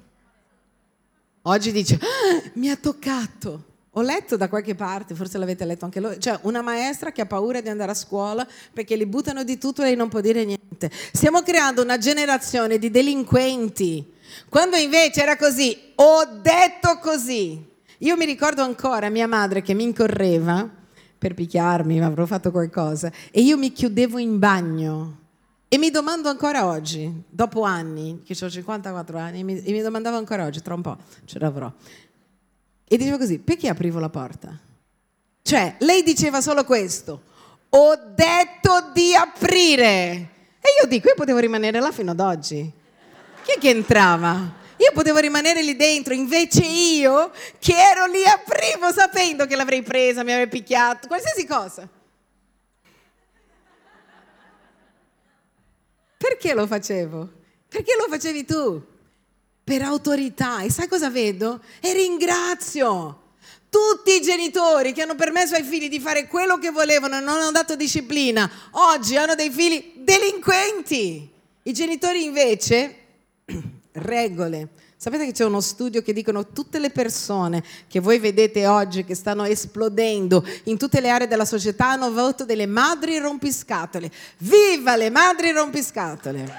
Oggi dice, ah, mi ha toccato. Ho letto da qualche parte, forse l'avete letto anche voi, cioè una maestra che ha paura di andare a scuola perché li buttano di tutto e lei non può dire niente. Stiamo creando una generazione di delinquenti, quando invece era così, ho detto così. Io mi ricordo ancora mia madre che mi incorreva per picchiarmi, avrò fatto qualcosa, e io mi chiudevo in bagno e mi domando ancora oggi, dopo anni, che ho 54 anni, e mi domandavo ancora oggi, tra un po' ce l'avrò. E dicevo così, perché aprivo la porta? Cioè, lei diceva solo questo, ho detto di aprire. E io dico, io potevo rimanere là fino ad oggi. Chi è che entrava? Io potevo rimanere lì dentro, invece io che ero lì aprivo sapendo che l'avrei presa, mi avrebbe picchiato, qualsiasi cosa. Perché lo facevo? Perché lo facevi tu? Per autorità. E sai cosa vedo? E ringrazio tutti i genitori che hanno permesso ai figli di fare quello che volevano e non hanno dato disciplina, oggi hanno dei figli delinquenti. I genitori invece, (clears throat) regole, Sapete che c'è uno studio che dicono tutte le persone che voi vedete oggi che stanno esplodendo in tutte le aree della società hanno avuto delle madri rompiscatole. Viva le madri rompiscatole!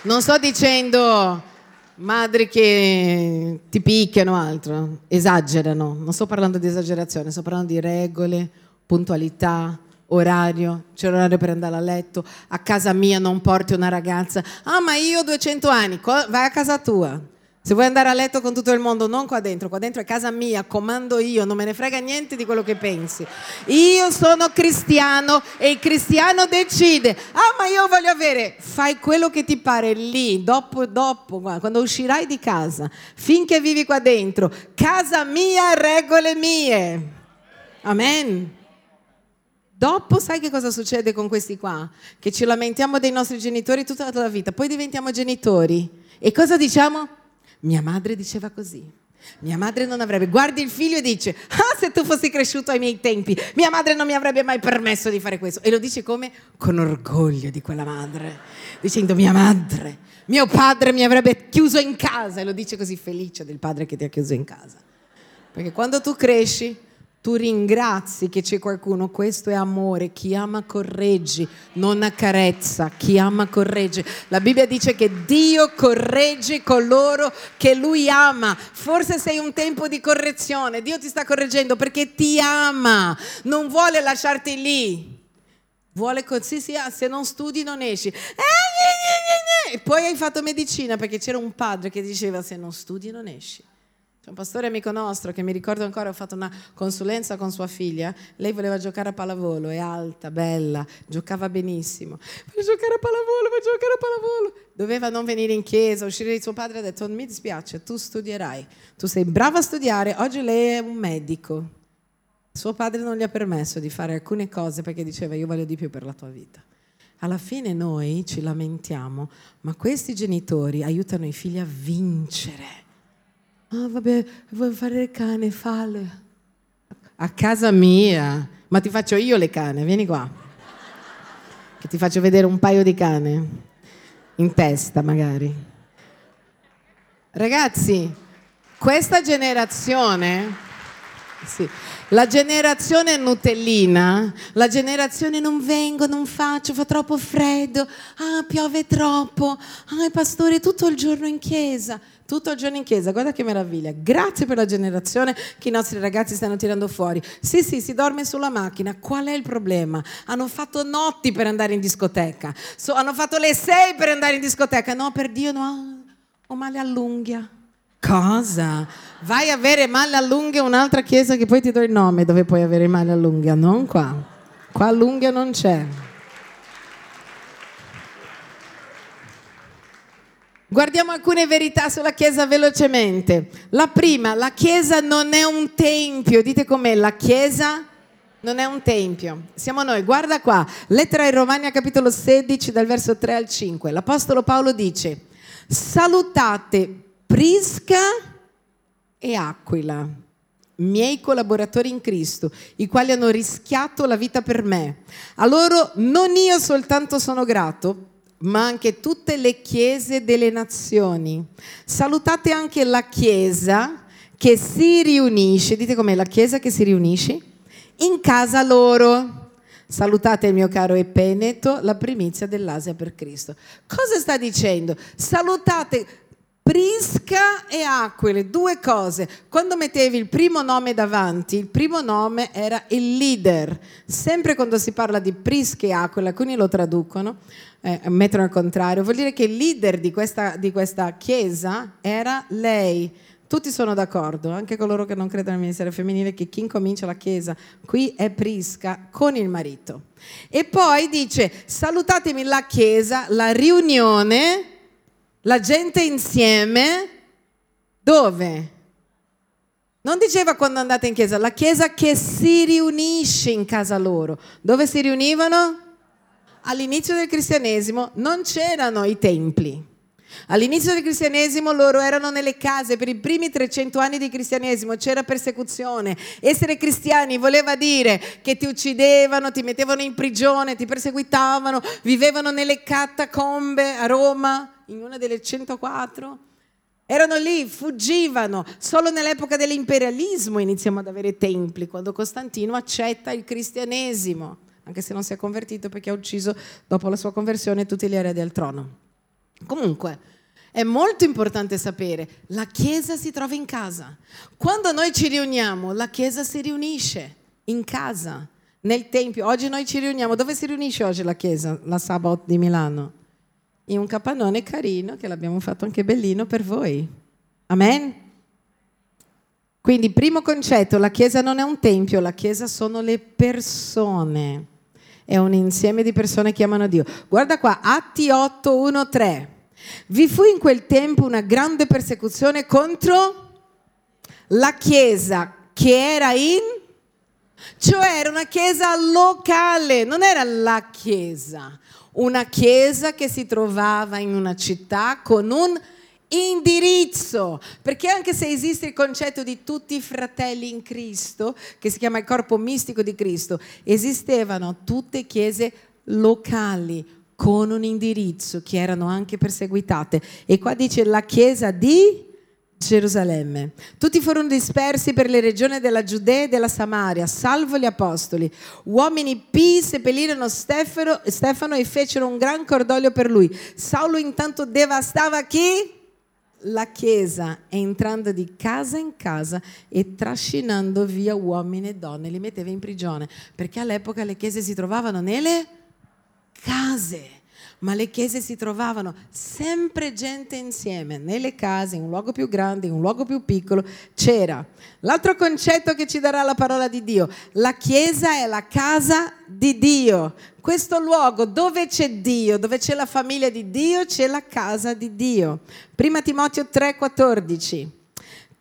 Non sto dicendo madri che ti picchiano altro, esagerano, non sto parlando di esagerazione, sto parlando di regole, puntualità, orario, c'è l'orario per andare a letto, a casa mia non porti una ragazza, ah ma io ho 200 anni, vai a casa tua. Se vuoi andare a letto con tutto il mondo, non qua dentro, qua dentro è casa mia, comando io, non me ne frega niente di quello che pensi. Io sono cristiano e il cristiano decide, ah ma io voglio avere, fai quello che ti pare lì, dopo, dopo, quando uscirai di casa, finché vivi qua dentro, casa mia, regole mie. Amen. Dopo sai che cosa succede con questi qua? Che ci lamentiamo dei nostri genitori tutta la vita, poi diventiamo genitori. E cosa diciamo? Mia madre diceva così. Mia madre non avrebbe, guardi il figlio e dice, ah se tu fossi cresciuto ai miei tempi, mia madre non mi avrebbe mai permesso di fare questo. E lo dice come? Con orgoglio di quella madre, dicendo mia madre, mio padre mi avrebbe chiuso in casa. E lo dice così felice del padre che ti ha chiuso in casa. Perché quando tu cresci, tu ringrazi che c'è qualcuno, questo è amore, chi ama correggi, non accarezza, chi ama corregge. La Bibbia dice che Dio corregge coloro che Lui ama. Forse sei un tempo di correzione, Dio ti sta correggendo perché ti ama, non vuole lasciarti lì. Vuole così, sì, ah, se non studi non esci. E poi hai fatto medicina perché c'era un padre che diceva se non studi non esci. C'è un pastore amico nostro che mi ricordo ancora, ho fatto una consulenza con sua figlia, lei voleva giocare a pallavolo, è alta, bella, giocava benissimo. Voglio giocare a pallavolo, voglio giocare a pallavolo. Doveva non venire in chiesa, uscire di suo padre ha detto, mi dispiace, tu studierai, tu sei brava a studiare, oggi lei è un medico. Suo padre non gli ha permesso di fare alcune cose perché diceva io voglio di più per la tua vita. Alla fine noi ci lamentiamo, ma questi genitori aiutano i figli a vincere Ah, vabbè, vuoi fare il cane, fallo. a casa mia, ma ti faccio io le cane, vieni qua, che ti faccio vedere un paio di cane, in testa magari. Ragazzi, questa generazione, sì, la generazione Nutellina, la generazione non vengo, non faccio, fa troppo freddo, ah, piove troppo, ah, pastore tutto il giorno in chiesa, tutto il giorno in chiesa, guarda che meraviglia. Grazie per la generazione che i nostri ragazzi stanno tirando fuori. Sì, sì, si dorme sulla macchina, qual è il problema? Hanno fatto notti per andare in discoteca, so, hanno fatto le sei per andare in discoteca, no, per Dio no, ho male all'unghia. Cosa? Vai a avere male all'unghia un'altra chiesa che poi ti do il nome dove puoi avere male all'unghia, non qua. Qua l'unghia non c'è. Guardiamo alcune verità sulla Chiesa velocemente. La prima, la Chiesa non è un tempio. Dite com'è, la Chiesa non è un tempio. Siamo noi. Guarda qua, lettera ai Romani capitolo 16 dal verso 3 al 5. L'Apostolo Paolo dice, salutate Prisca e Aquila, miei collaboratori in Cristo, i quali hanno rischiato la vita per me. A loro non io soltanto sono grato, ma anche tutte le chiese delle nazioni. Salutate anche la chiesa che si riunisce, dite com'è la chiesa che si riunisce? In casa loro. Salutate il mio caro Epeneto, la primizia dell'Asia per Cristo. Cosa sta dicendo? Salutate Prisca e Aquile, due cose. Quando mettevi il primo nome davanti, il primo nome era il leader. Sempre quando si parla di Prisca e Aquile, alcuni lo traducono, eh, mettono al contrario, vuol dire che il leader di questa, di questa chiesa era lei. Tutti sono d'accordo, anche coloro che non credono nel ministero femminile, che chi incomincia la chiesa qui è Prisca con il marito. E poi dice, salutatemi la chiesa, la riunione la gente insieme, dove? Non diceva quando andate in chiesa, la chiesa che si riunisce in casa loro. Dove si riunivano? All'inizio del cristianesimo non c'erano i templi. All'inizio del cristianesimo loro erano nelle case, per i primi 300 anni di cristianesimo c'era persecuzione. Essere cristiani voleva dire che ti uccidevano, ti mettevano in prigione, ti perseguitavano, vivevano nelle catacombe a Roma in una delle 104. Erano lì, fuggivano. Solo nell'epoca dell'imperialismo iniziamo ad avere templi, quando Costantino accetta il cristianesimo, anche se non si è convertito perché ha ucciso dopo la sua conversione tutti gli eredi al trono. Comunque, è molto importante sapere, la Chiesa si trova in casa. Quando noi ci riuniamo, la Chiesa si riunisce in casa, nel Tempio. Oggi noi ci riuniamo. Dove si riunisce oggi la Chiesa, la Sabbath di Milano? In un capannone carino che l'abbiamo fatto anche bellino per voi. Amen? Quindi, primo concetto, la Chiesa non è un tempio, la Chiesa sono le persone. È un insieme di persone che amano Dio. Guarda qua, Atti 8, 1, 3. Vi fu in quel tempo una grande persecuzione contro la Chiesa che era in... Cioè era una chiesa locale, non era la chiesa una chiesa che si trovava in una città con un indirizzo, perché anche se esiste il concetto di tutti i fratelli in Cristo, che si chiama il corpo mistico di Cristo, esistevano tutte chiese locali con un indirizzo che erano anche perseguitate. E qua dice la chiesa di Gerusalemme. Tutti furono dispersi per le regioni della Giudea e della Samaria, salvo gli apostoli. Uomini pii seppellirono Stefano, Stefano e fecero un gran cordoglio per lui. Saulo intanto devastava chi? La chiesa, entrando di casa in casa e trascinando via uomini e donne, li metteva in prigione, perché all'epoca le chiese si trovavano nelle case ma le chiese si trovavano sempre gente insieme, nelle case, in un luogo più grande, in un luogo più piccolo, c'era. L'altro concetto che ci darà la parola di Dio, la chiesa è la casa di Dio. Questo luogo dove c'è Dio, dove c'è la famiglia di Dio, c'è la casa di Dio. Prima Timoteo 3:14.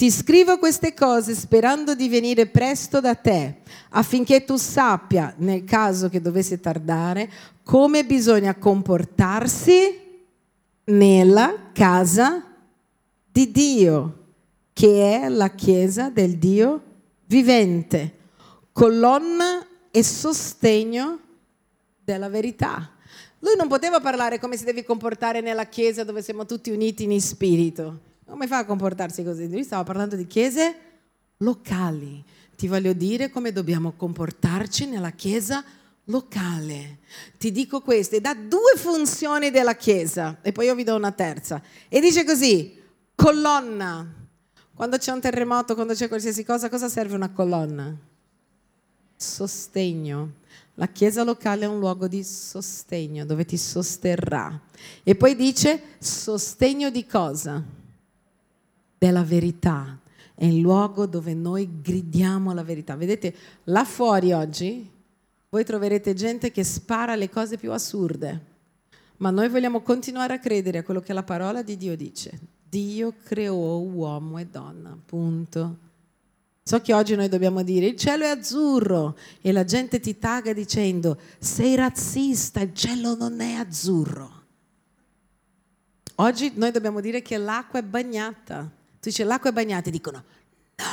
Ti scrivo queste cose sperando di venire presto da te, affinché tu sappia, nel caso che dovesse tardare, come bisogna comportarsi nella casa di Dio, che è la chiesa del Dio vivente. colonna e sostegno della verità. Lui non poteva parlare come si deve comportare nella chiesa dove siamo tutti uniti in spirito. Come fa a comportarsi così? Lui stava parlando di chiese locali. Ti voglio dire come dobbiamo comportarci nella chiesa locale. Ti dico questo, dà due funzioni della chiesa, e poi io vi do una terza. E dice così, colonna. Quando c'è un terremoto, quando c'è qualsiasi cosa, cosa serve una colonna? Sostegno. La chiesa locale è un luogo di sostegno, dove ti sosterrà. E poi dice sostegno di cosa? Della verità. È il luogo dove noi gridiamo la verità. Vedete, là fuori oggi voi troverete gente che spara le cose più assurde, ma noi vogliamo continuare a credere a quello che la parola di Dio dice. Dio creò uomo e donna, punto. So che oggi noi dobbiamo dire il cielo è azzurro e la gente ti taga dicendo sei razzista, il cielo non è azzurro. Oggi noi dobbiamo dire che l'acqua è bagnata. Tu dici l'acqua è bagnata e dicono no,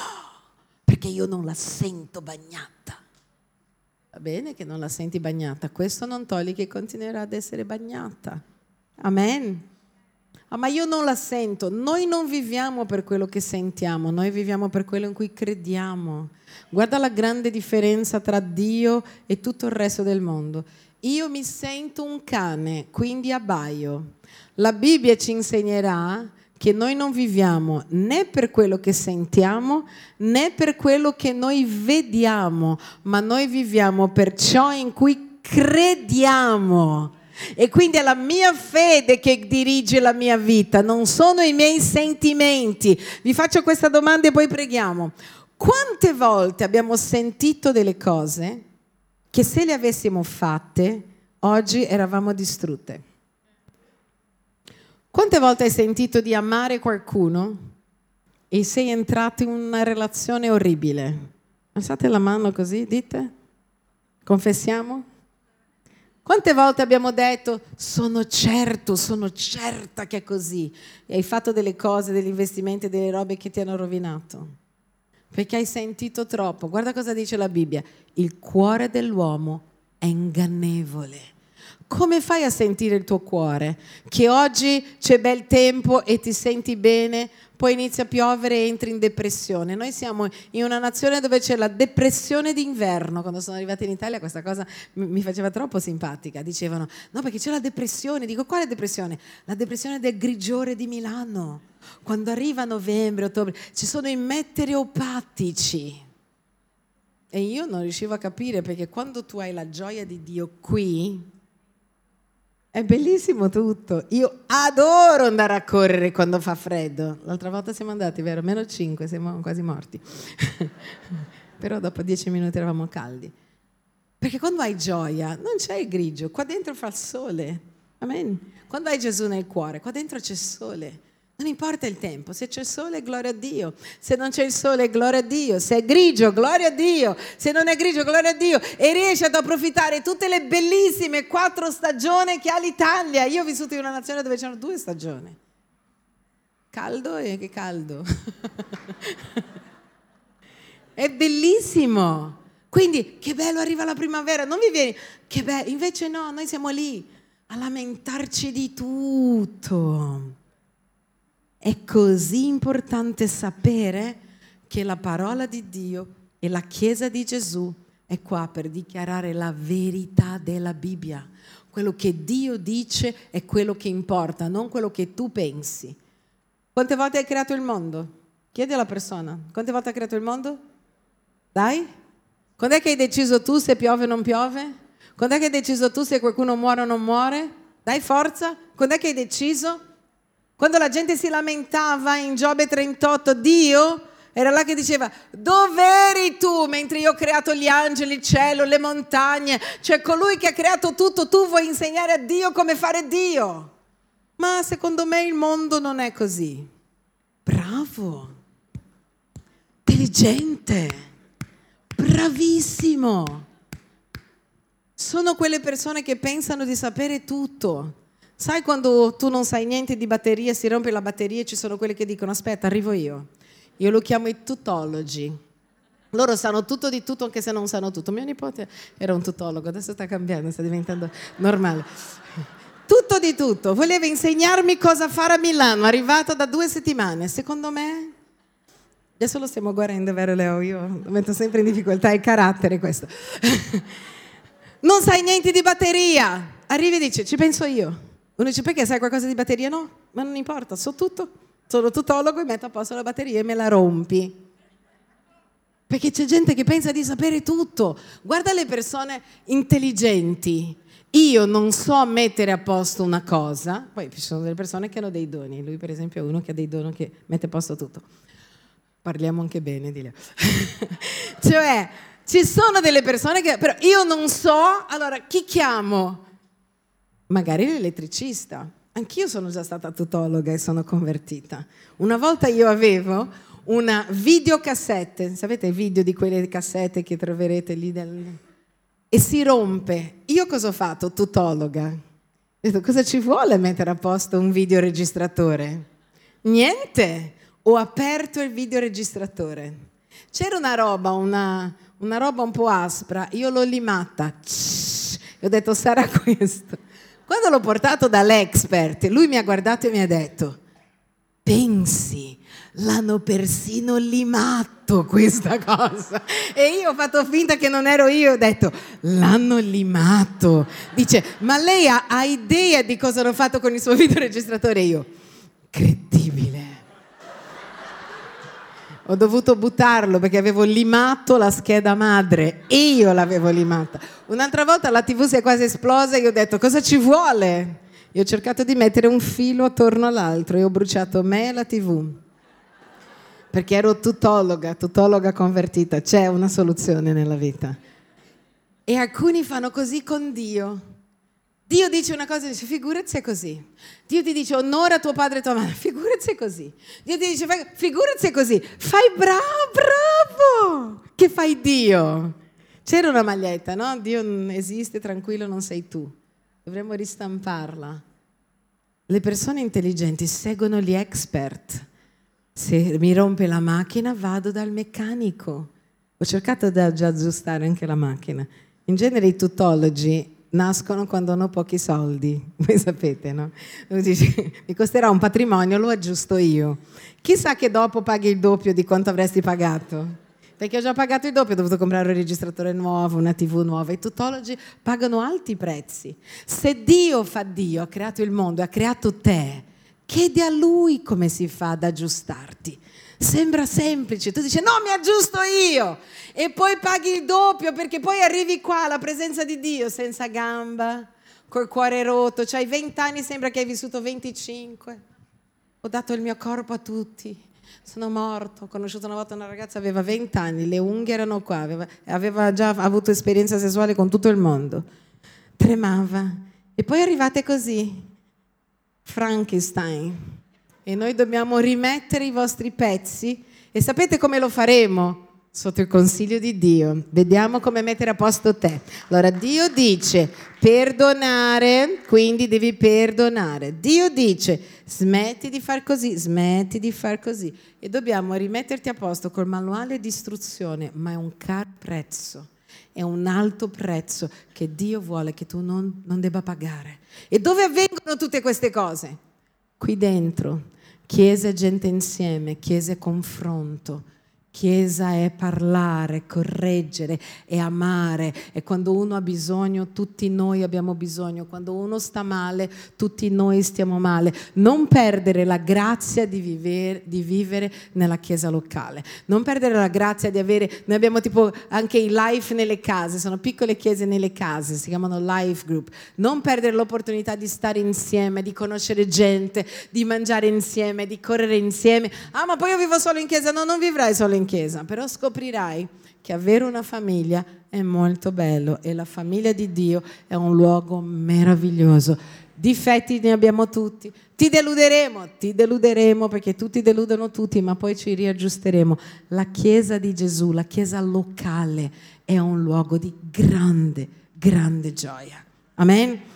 perché io non la sento bagnata. Va bene che non la senti bagnata, questo non toglie che continuerà ad essere bagnata. Amen. Ah, ma io non la sento. Noi non viviamo per quello che sentiamo, noi viviamo per quello in cui crediamo. Guarda la grande differenza tra Dio e tutto il resto del mondo. Io mi sento un cane, quindi abbaio. La Bibbia ci insegnerà che noi non viviamo né per quello che sentiamo né per quello che noi vediamo, ma noi viviamo per ciò in cui crediamo. E quindi è la mia fede che dirige la mia vita, non sono i miei sentimenti. Vi faccio questa domanda e poi preghiamo. Quante volte abbiamo sentito delle cose che se le avessimo fatte oggi eravamo distrutte? Quante volte hai sentito di amare qualcuno e sei entrato in una relazione orribile? Alzate la mano così, dite. Confessiamo? Quante volte abbiamo detto sono certo, sono certa che è così e hai fatto delle cose, degli investimenti, delle robe che ti hanno rovinato? Perché hai sentito troppo. Guarda cosa dice la Bibbia. Il cuore dell'uomo è ingannevole. Come fai a sentire il tuo cuore? Che oggi c'è bel tempo e ti senti bene, poi inizia a piovere e entri in depressione. Noi siamo in una nazione dove c'è la depressione d'inverno. Quando sono arrivata in Italia questa cosa mi faceva troppo simpatica. Dicevano, no perché c'è la depressione. Dico, quale depressione? La depressione del grigiore di Milano. Quando arriva novembre, ottobre, ci sono i meteoropatici. E io non riuscivo a capire perché quando tu hai la gioia di Dio qui, è bellissimo tutto. Io adoro andare a correre quando fa freddo. L'altra volta siamo andati, vero? Meno 5, siamo quasi morti. (laughs) Però dopo 10 minuti eravamo caldi. Perché quando hai gioia non c'è il grigio, qua dentro fa il sole. Amen. Quando hai Gesù nel cuore, qua dentro c'è sole. Non importa il tempo, se c'è il sole, gloria a Dio. Se non c'è il sole, gloria a Dio. Se è grigio, gloria a Dio. Se non è grigio, gloria a Dio. E riesci ad approfittare tutte le bellissime quattro stagioni che ha l'Italia. Io ho vissuto in una nazione dove c'erano due stagioni. Caldo e che caldo. (laughs) è bellissimo. Quindi, che bello arriva la primavera. Non vi vieni, che bello. Invece no, noi siamo lì a lamentarci di tutto. È così importante sapere che la parola di Dio e la Chiesa di Gesù è qua per dichiarare la verità della Bibbia. Quello che Dio dice è quello che importa, non quello che tu pensi. Quante volte hai creato il mondo? Chiedi alla persona, quante volte hai creato il mondo? Dai? Quando è che hai deciso tu se piove o non piove? Quando è che hai deciso tu se qualcuno muore o non muore? Dai forza? Quando è che hai deciso? Quando la gente si lamentava in Giobbe 38, Dio era là che diceva, dove eri tu mentre io ho creato gli angeli, il cielo, le montagne? Cioè colui che ha creato tutto, tu vuoi insegnare a Dio come fare Dio. Ma secondo me il mondo non è così. Bravo, intelligente, bravissimo. Sono quelle persone che pensano di sapere tutto. Sai quando tu non sai niente di batteria, si rompe la batteria e ci sono quelli che dicono aspetta, arrivo io. Io lo chiamo i tutologi. Loro sanno tutto di tutto anche se non sanno tutto. Mio nipote era un tutologo, adesso sta cambiando, sta diventando normale. Tutto di tutto. Voleva insegnarmi cosa fare a Milano, arrivato da due settimane. Secondo me, adesso lo stiamo guardando, vero Leo? Io metto sempre in difficoltà, è carattere questo. (laughs) non sai niente di batteria. Arrivi e dice, ci penso io. Uno dice, perché sai qualcosa di batteria? No, ma non importa, so tutto. Sono tutologo e metto a posto la batteria e me la rompi. Perché c'è gente che pensa di sapere tutto. Guarda le persone intelligenti. Io non so mettere a posto una cosa, poi ci sono delle persone che hanno dei doni. Lui, per esempio, è uno che ha dei doni che mette a posto tutto. Parliamo anche bene di lei. (laughs) cioè, ci sono delle persone che... Però io non so, allora chi chiamo? Magari l'elettricista. Anch'io sono già stata tutologa e sono convertita. Una volta io avevo una videocassette, sapete video di quelle cassette che troverete lì del... e si rompe. Io cosa ho fatto? Tutologa. Ho detto, cosa ci vuole mettere a posto un videoregistratore? Niente. Ho aperto il videoregistratore. C'era una roba, una, una roba un po' aspra, io l'ho limata. E ho detto, sarà (laughs) questo. Quando l'ho portato dall'expert, lui mi ha guardato e mi ha detto, pensi l'hanno persino limato questa cosa. E io ho fatto finta che non ero io, ho detto, l'hanno limato. Dice, ma lei ha, ha idea di cosa hanno fatto con il suo (laughs) videoregistratore? E io, credibile. Ho dovuto buttarlo perché avevo limato la scheda madre e io l'avevo limata. Un'altra volta la TV si è quasi esplosa e io ho detto cosa ci vuole? Io ho cercato di mettere un filo attorno all'altro e ho bruciato me e la TV perché ero tutologa, tutologa convertita, c'è una soluzione nella vita. E alcuni fanno così con Dio. Dio dice una cosa e dice figurati se è così. Dio ti dice onora tuo padre e tua madre, (laughs) figurati se è così. Dio ti dice figurati se è così. Fai bravo, bravo. Che fai Dio? C'era una maglietta, no? Dio esiste, tranquillo, non sei tu. Dovremmo ristamparla. Le persone intelligenti seguono gli expert se mi rompe la macchina vado dal meccanico. Ho cercato di aggiustare anche la macchina. In genere i tutologi nascono quando hanno pochi soldi, (laughs) voi sapete, no? Dice, mi costerà un patrimonio, lo aggiusto io. Chissà che dopo paghi il doppio di quanto avresti pagato. Perché ho già pagato il doppio, ho dovuto comprare un registratore nuovo, una TV nuova. I tutologi pagano alti prezzi. Se Dio fa Dio, ha creato il mondo, ha creato te, Chiedi a lui come si fa ad aggiustarti. Sembra semplice, tu dici no, mi aggiusto io e poi paghi il doppio perché poi arrivi qua alla presenza di Dio senza gamba, col cuore rotto, c'hai 20 anni, sembra che hai vissuto 25. Ho dato il mio corpo a tutti, sono morto. Ho conosciuto una volta una ragazza, aveva 20 anni, le unghie erano qua, aveva, aveva già avuto esperienza sessuale con tutto il mondo. Tremava. E poi arrivate così, Frankenstein e noi dobbiamo rimettere i vostri pezzi e sapete come lo faremo? Sotto il consiglio di Dio. Vediamo come mettere a posto te. Allora Dio dice perdonare, quindi devi perdonare. Dio dice smetti di far così, smetti di far così. E dobbiamo rimetterti a posto col manuale di istruzione, ma è un caro prezzo è un alto prezzo che Dio vuole che tu non, non debba pagare. E dove avvengono tutte queste cose? Qui dentro. Chiesa e gente insieme, chiesa e confronto Chiesa è parlare, correggere, è amare, e quando uno ha bisogno, tutti noi abbiamo bisogno, quando uno sta male, tutti noi stiamo male. Non perdere la grazia di vivere, di vivere nella chiesa locale, non perdere la grazia di avere, noi abbiamo tipo anche i life nelle case, sono piccole chiese nelle case, si chiamano life group, non perdere l'opportunità di stare insieme, di conoscere gente, di mangiare insieme, di correre insieme. Ah, ma poi io vivo solo in chiesa, no, non vivrai solo in in chiesa, però scoprirai che avere una famiglia è molto bello e la famiglia di Dio è un luogo meraviglioso. Difetti ne abbiamo tutti. Ti deluderemo, ti deluderemo perché tutti deludono tutti, ma poi ci riaggiusteremo. La Chiesa di Gesù, la Chiesa locale, è un luogo di grande, grande gioia. Amen.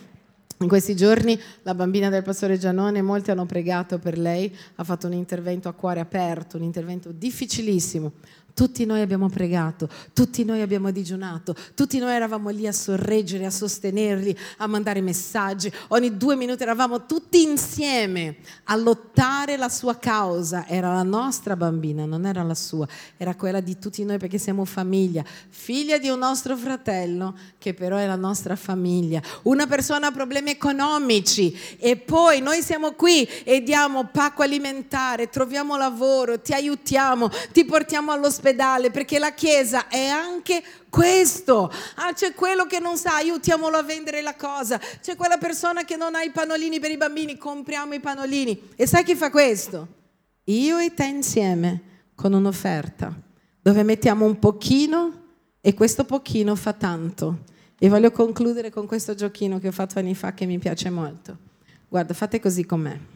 In questi giorni la bambina del pastore Gianone, molti hanno pregato per lei, ha fatto un intervento a cuore aperto, un intervento difficilissimo, Tutti noi abbiamo pregato, tutti noi abbiamo digiunato, tutti noi eravamo lì a sorreggere, a sostenerli, a mandare messaggi. Ogni due minuti eravamo tutti insieme a lottare la sua causa. Era la nostra bambina, non era la sua, era quella di tutti noi perché siamo famiglia, figlia di un nostro fratello che però è la nostra famiglia. Una persona ha problemi economici e poi noi siamo qui e diamo pacco alimentare, troviamo lavoro, ti aiutiamo, ti portiamo all'ospedale all'ospedale perché la Chiesa è anche questo. Ah, c'è quello che non sa, aiutiamolo a vendere la cosa. C'è quella persona che non ha i panolini per i bambini, compriamo i panolini. E sai chi fa questo? Io e te insieme con un'offerta dove mettiamo un pochino e questo pochino fa tanto. E voglio concludere con questo giochino che ho fatto anni fa che mi piace molto. Guarda, fate così con me.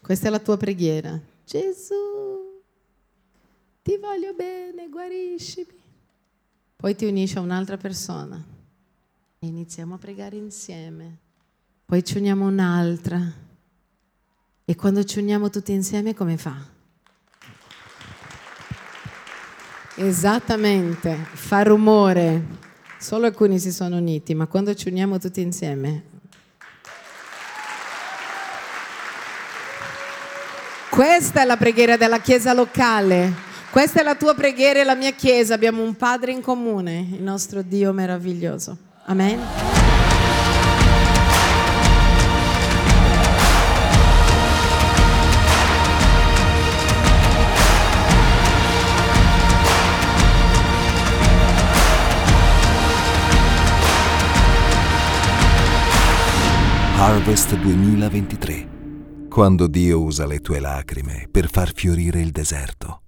Questa è la tua preghiera. Gesù, ti voglio bene, guariscimi. Poi ti unisci a un'altra persona e iniziamo a pregare insieme. Poi ci uniamo un'altra. E quando ci uniamo tutti insieme come fa? Esattamente, fa rumore. Solo alcuni si sono uniti, ma quando ci uniamo tutti insieme. Questa è la preghiera della Chiesa locale. Questa è la tua preghiera e la mia chiesa. Abbiamo un Padre in comune, il nostro Dio meraviglioso. Amen. Harvest 2023. Quando Dio usa le tue lacrime per far fiorire il deserto.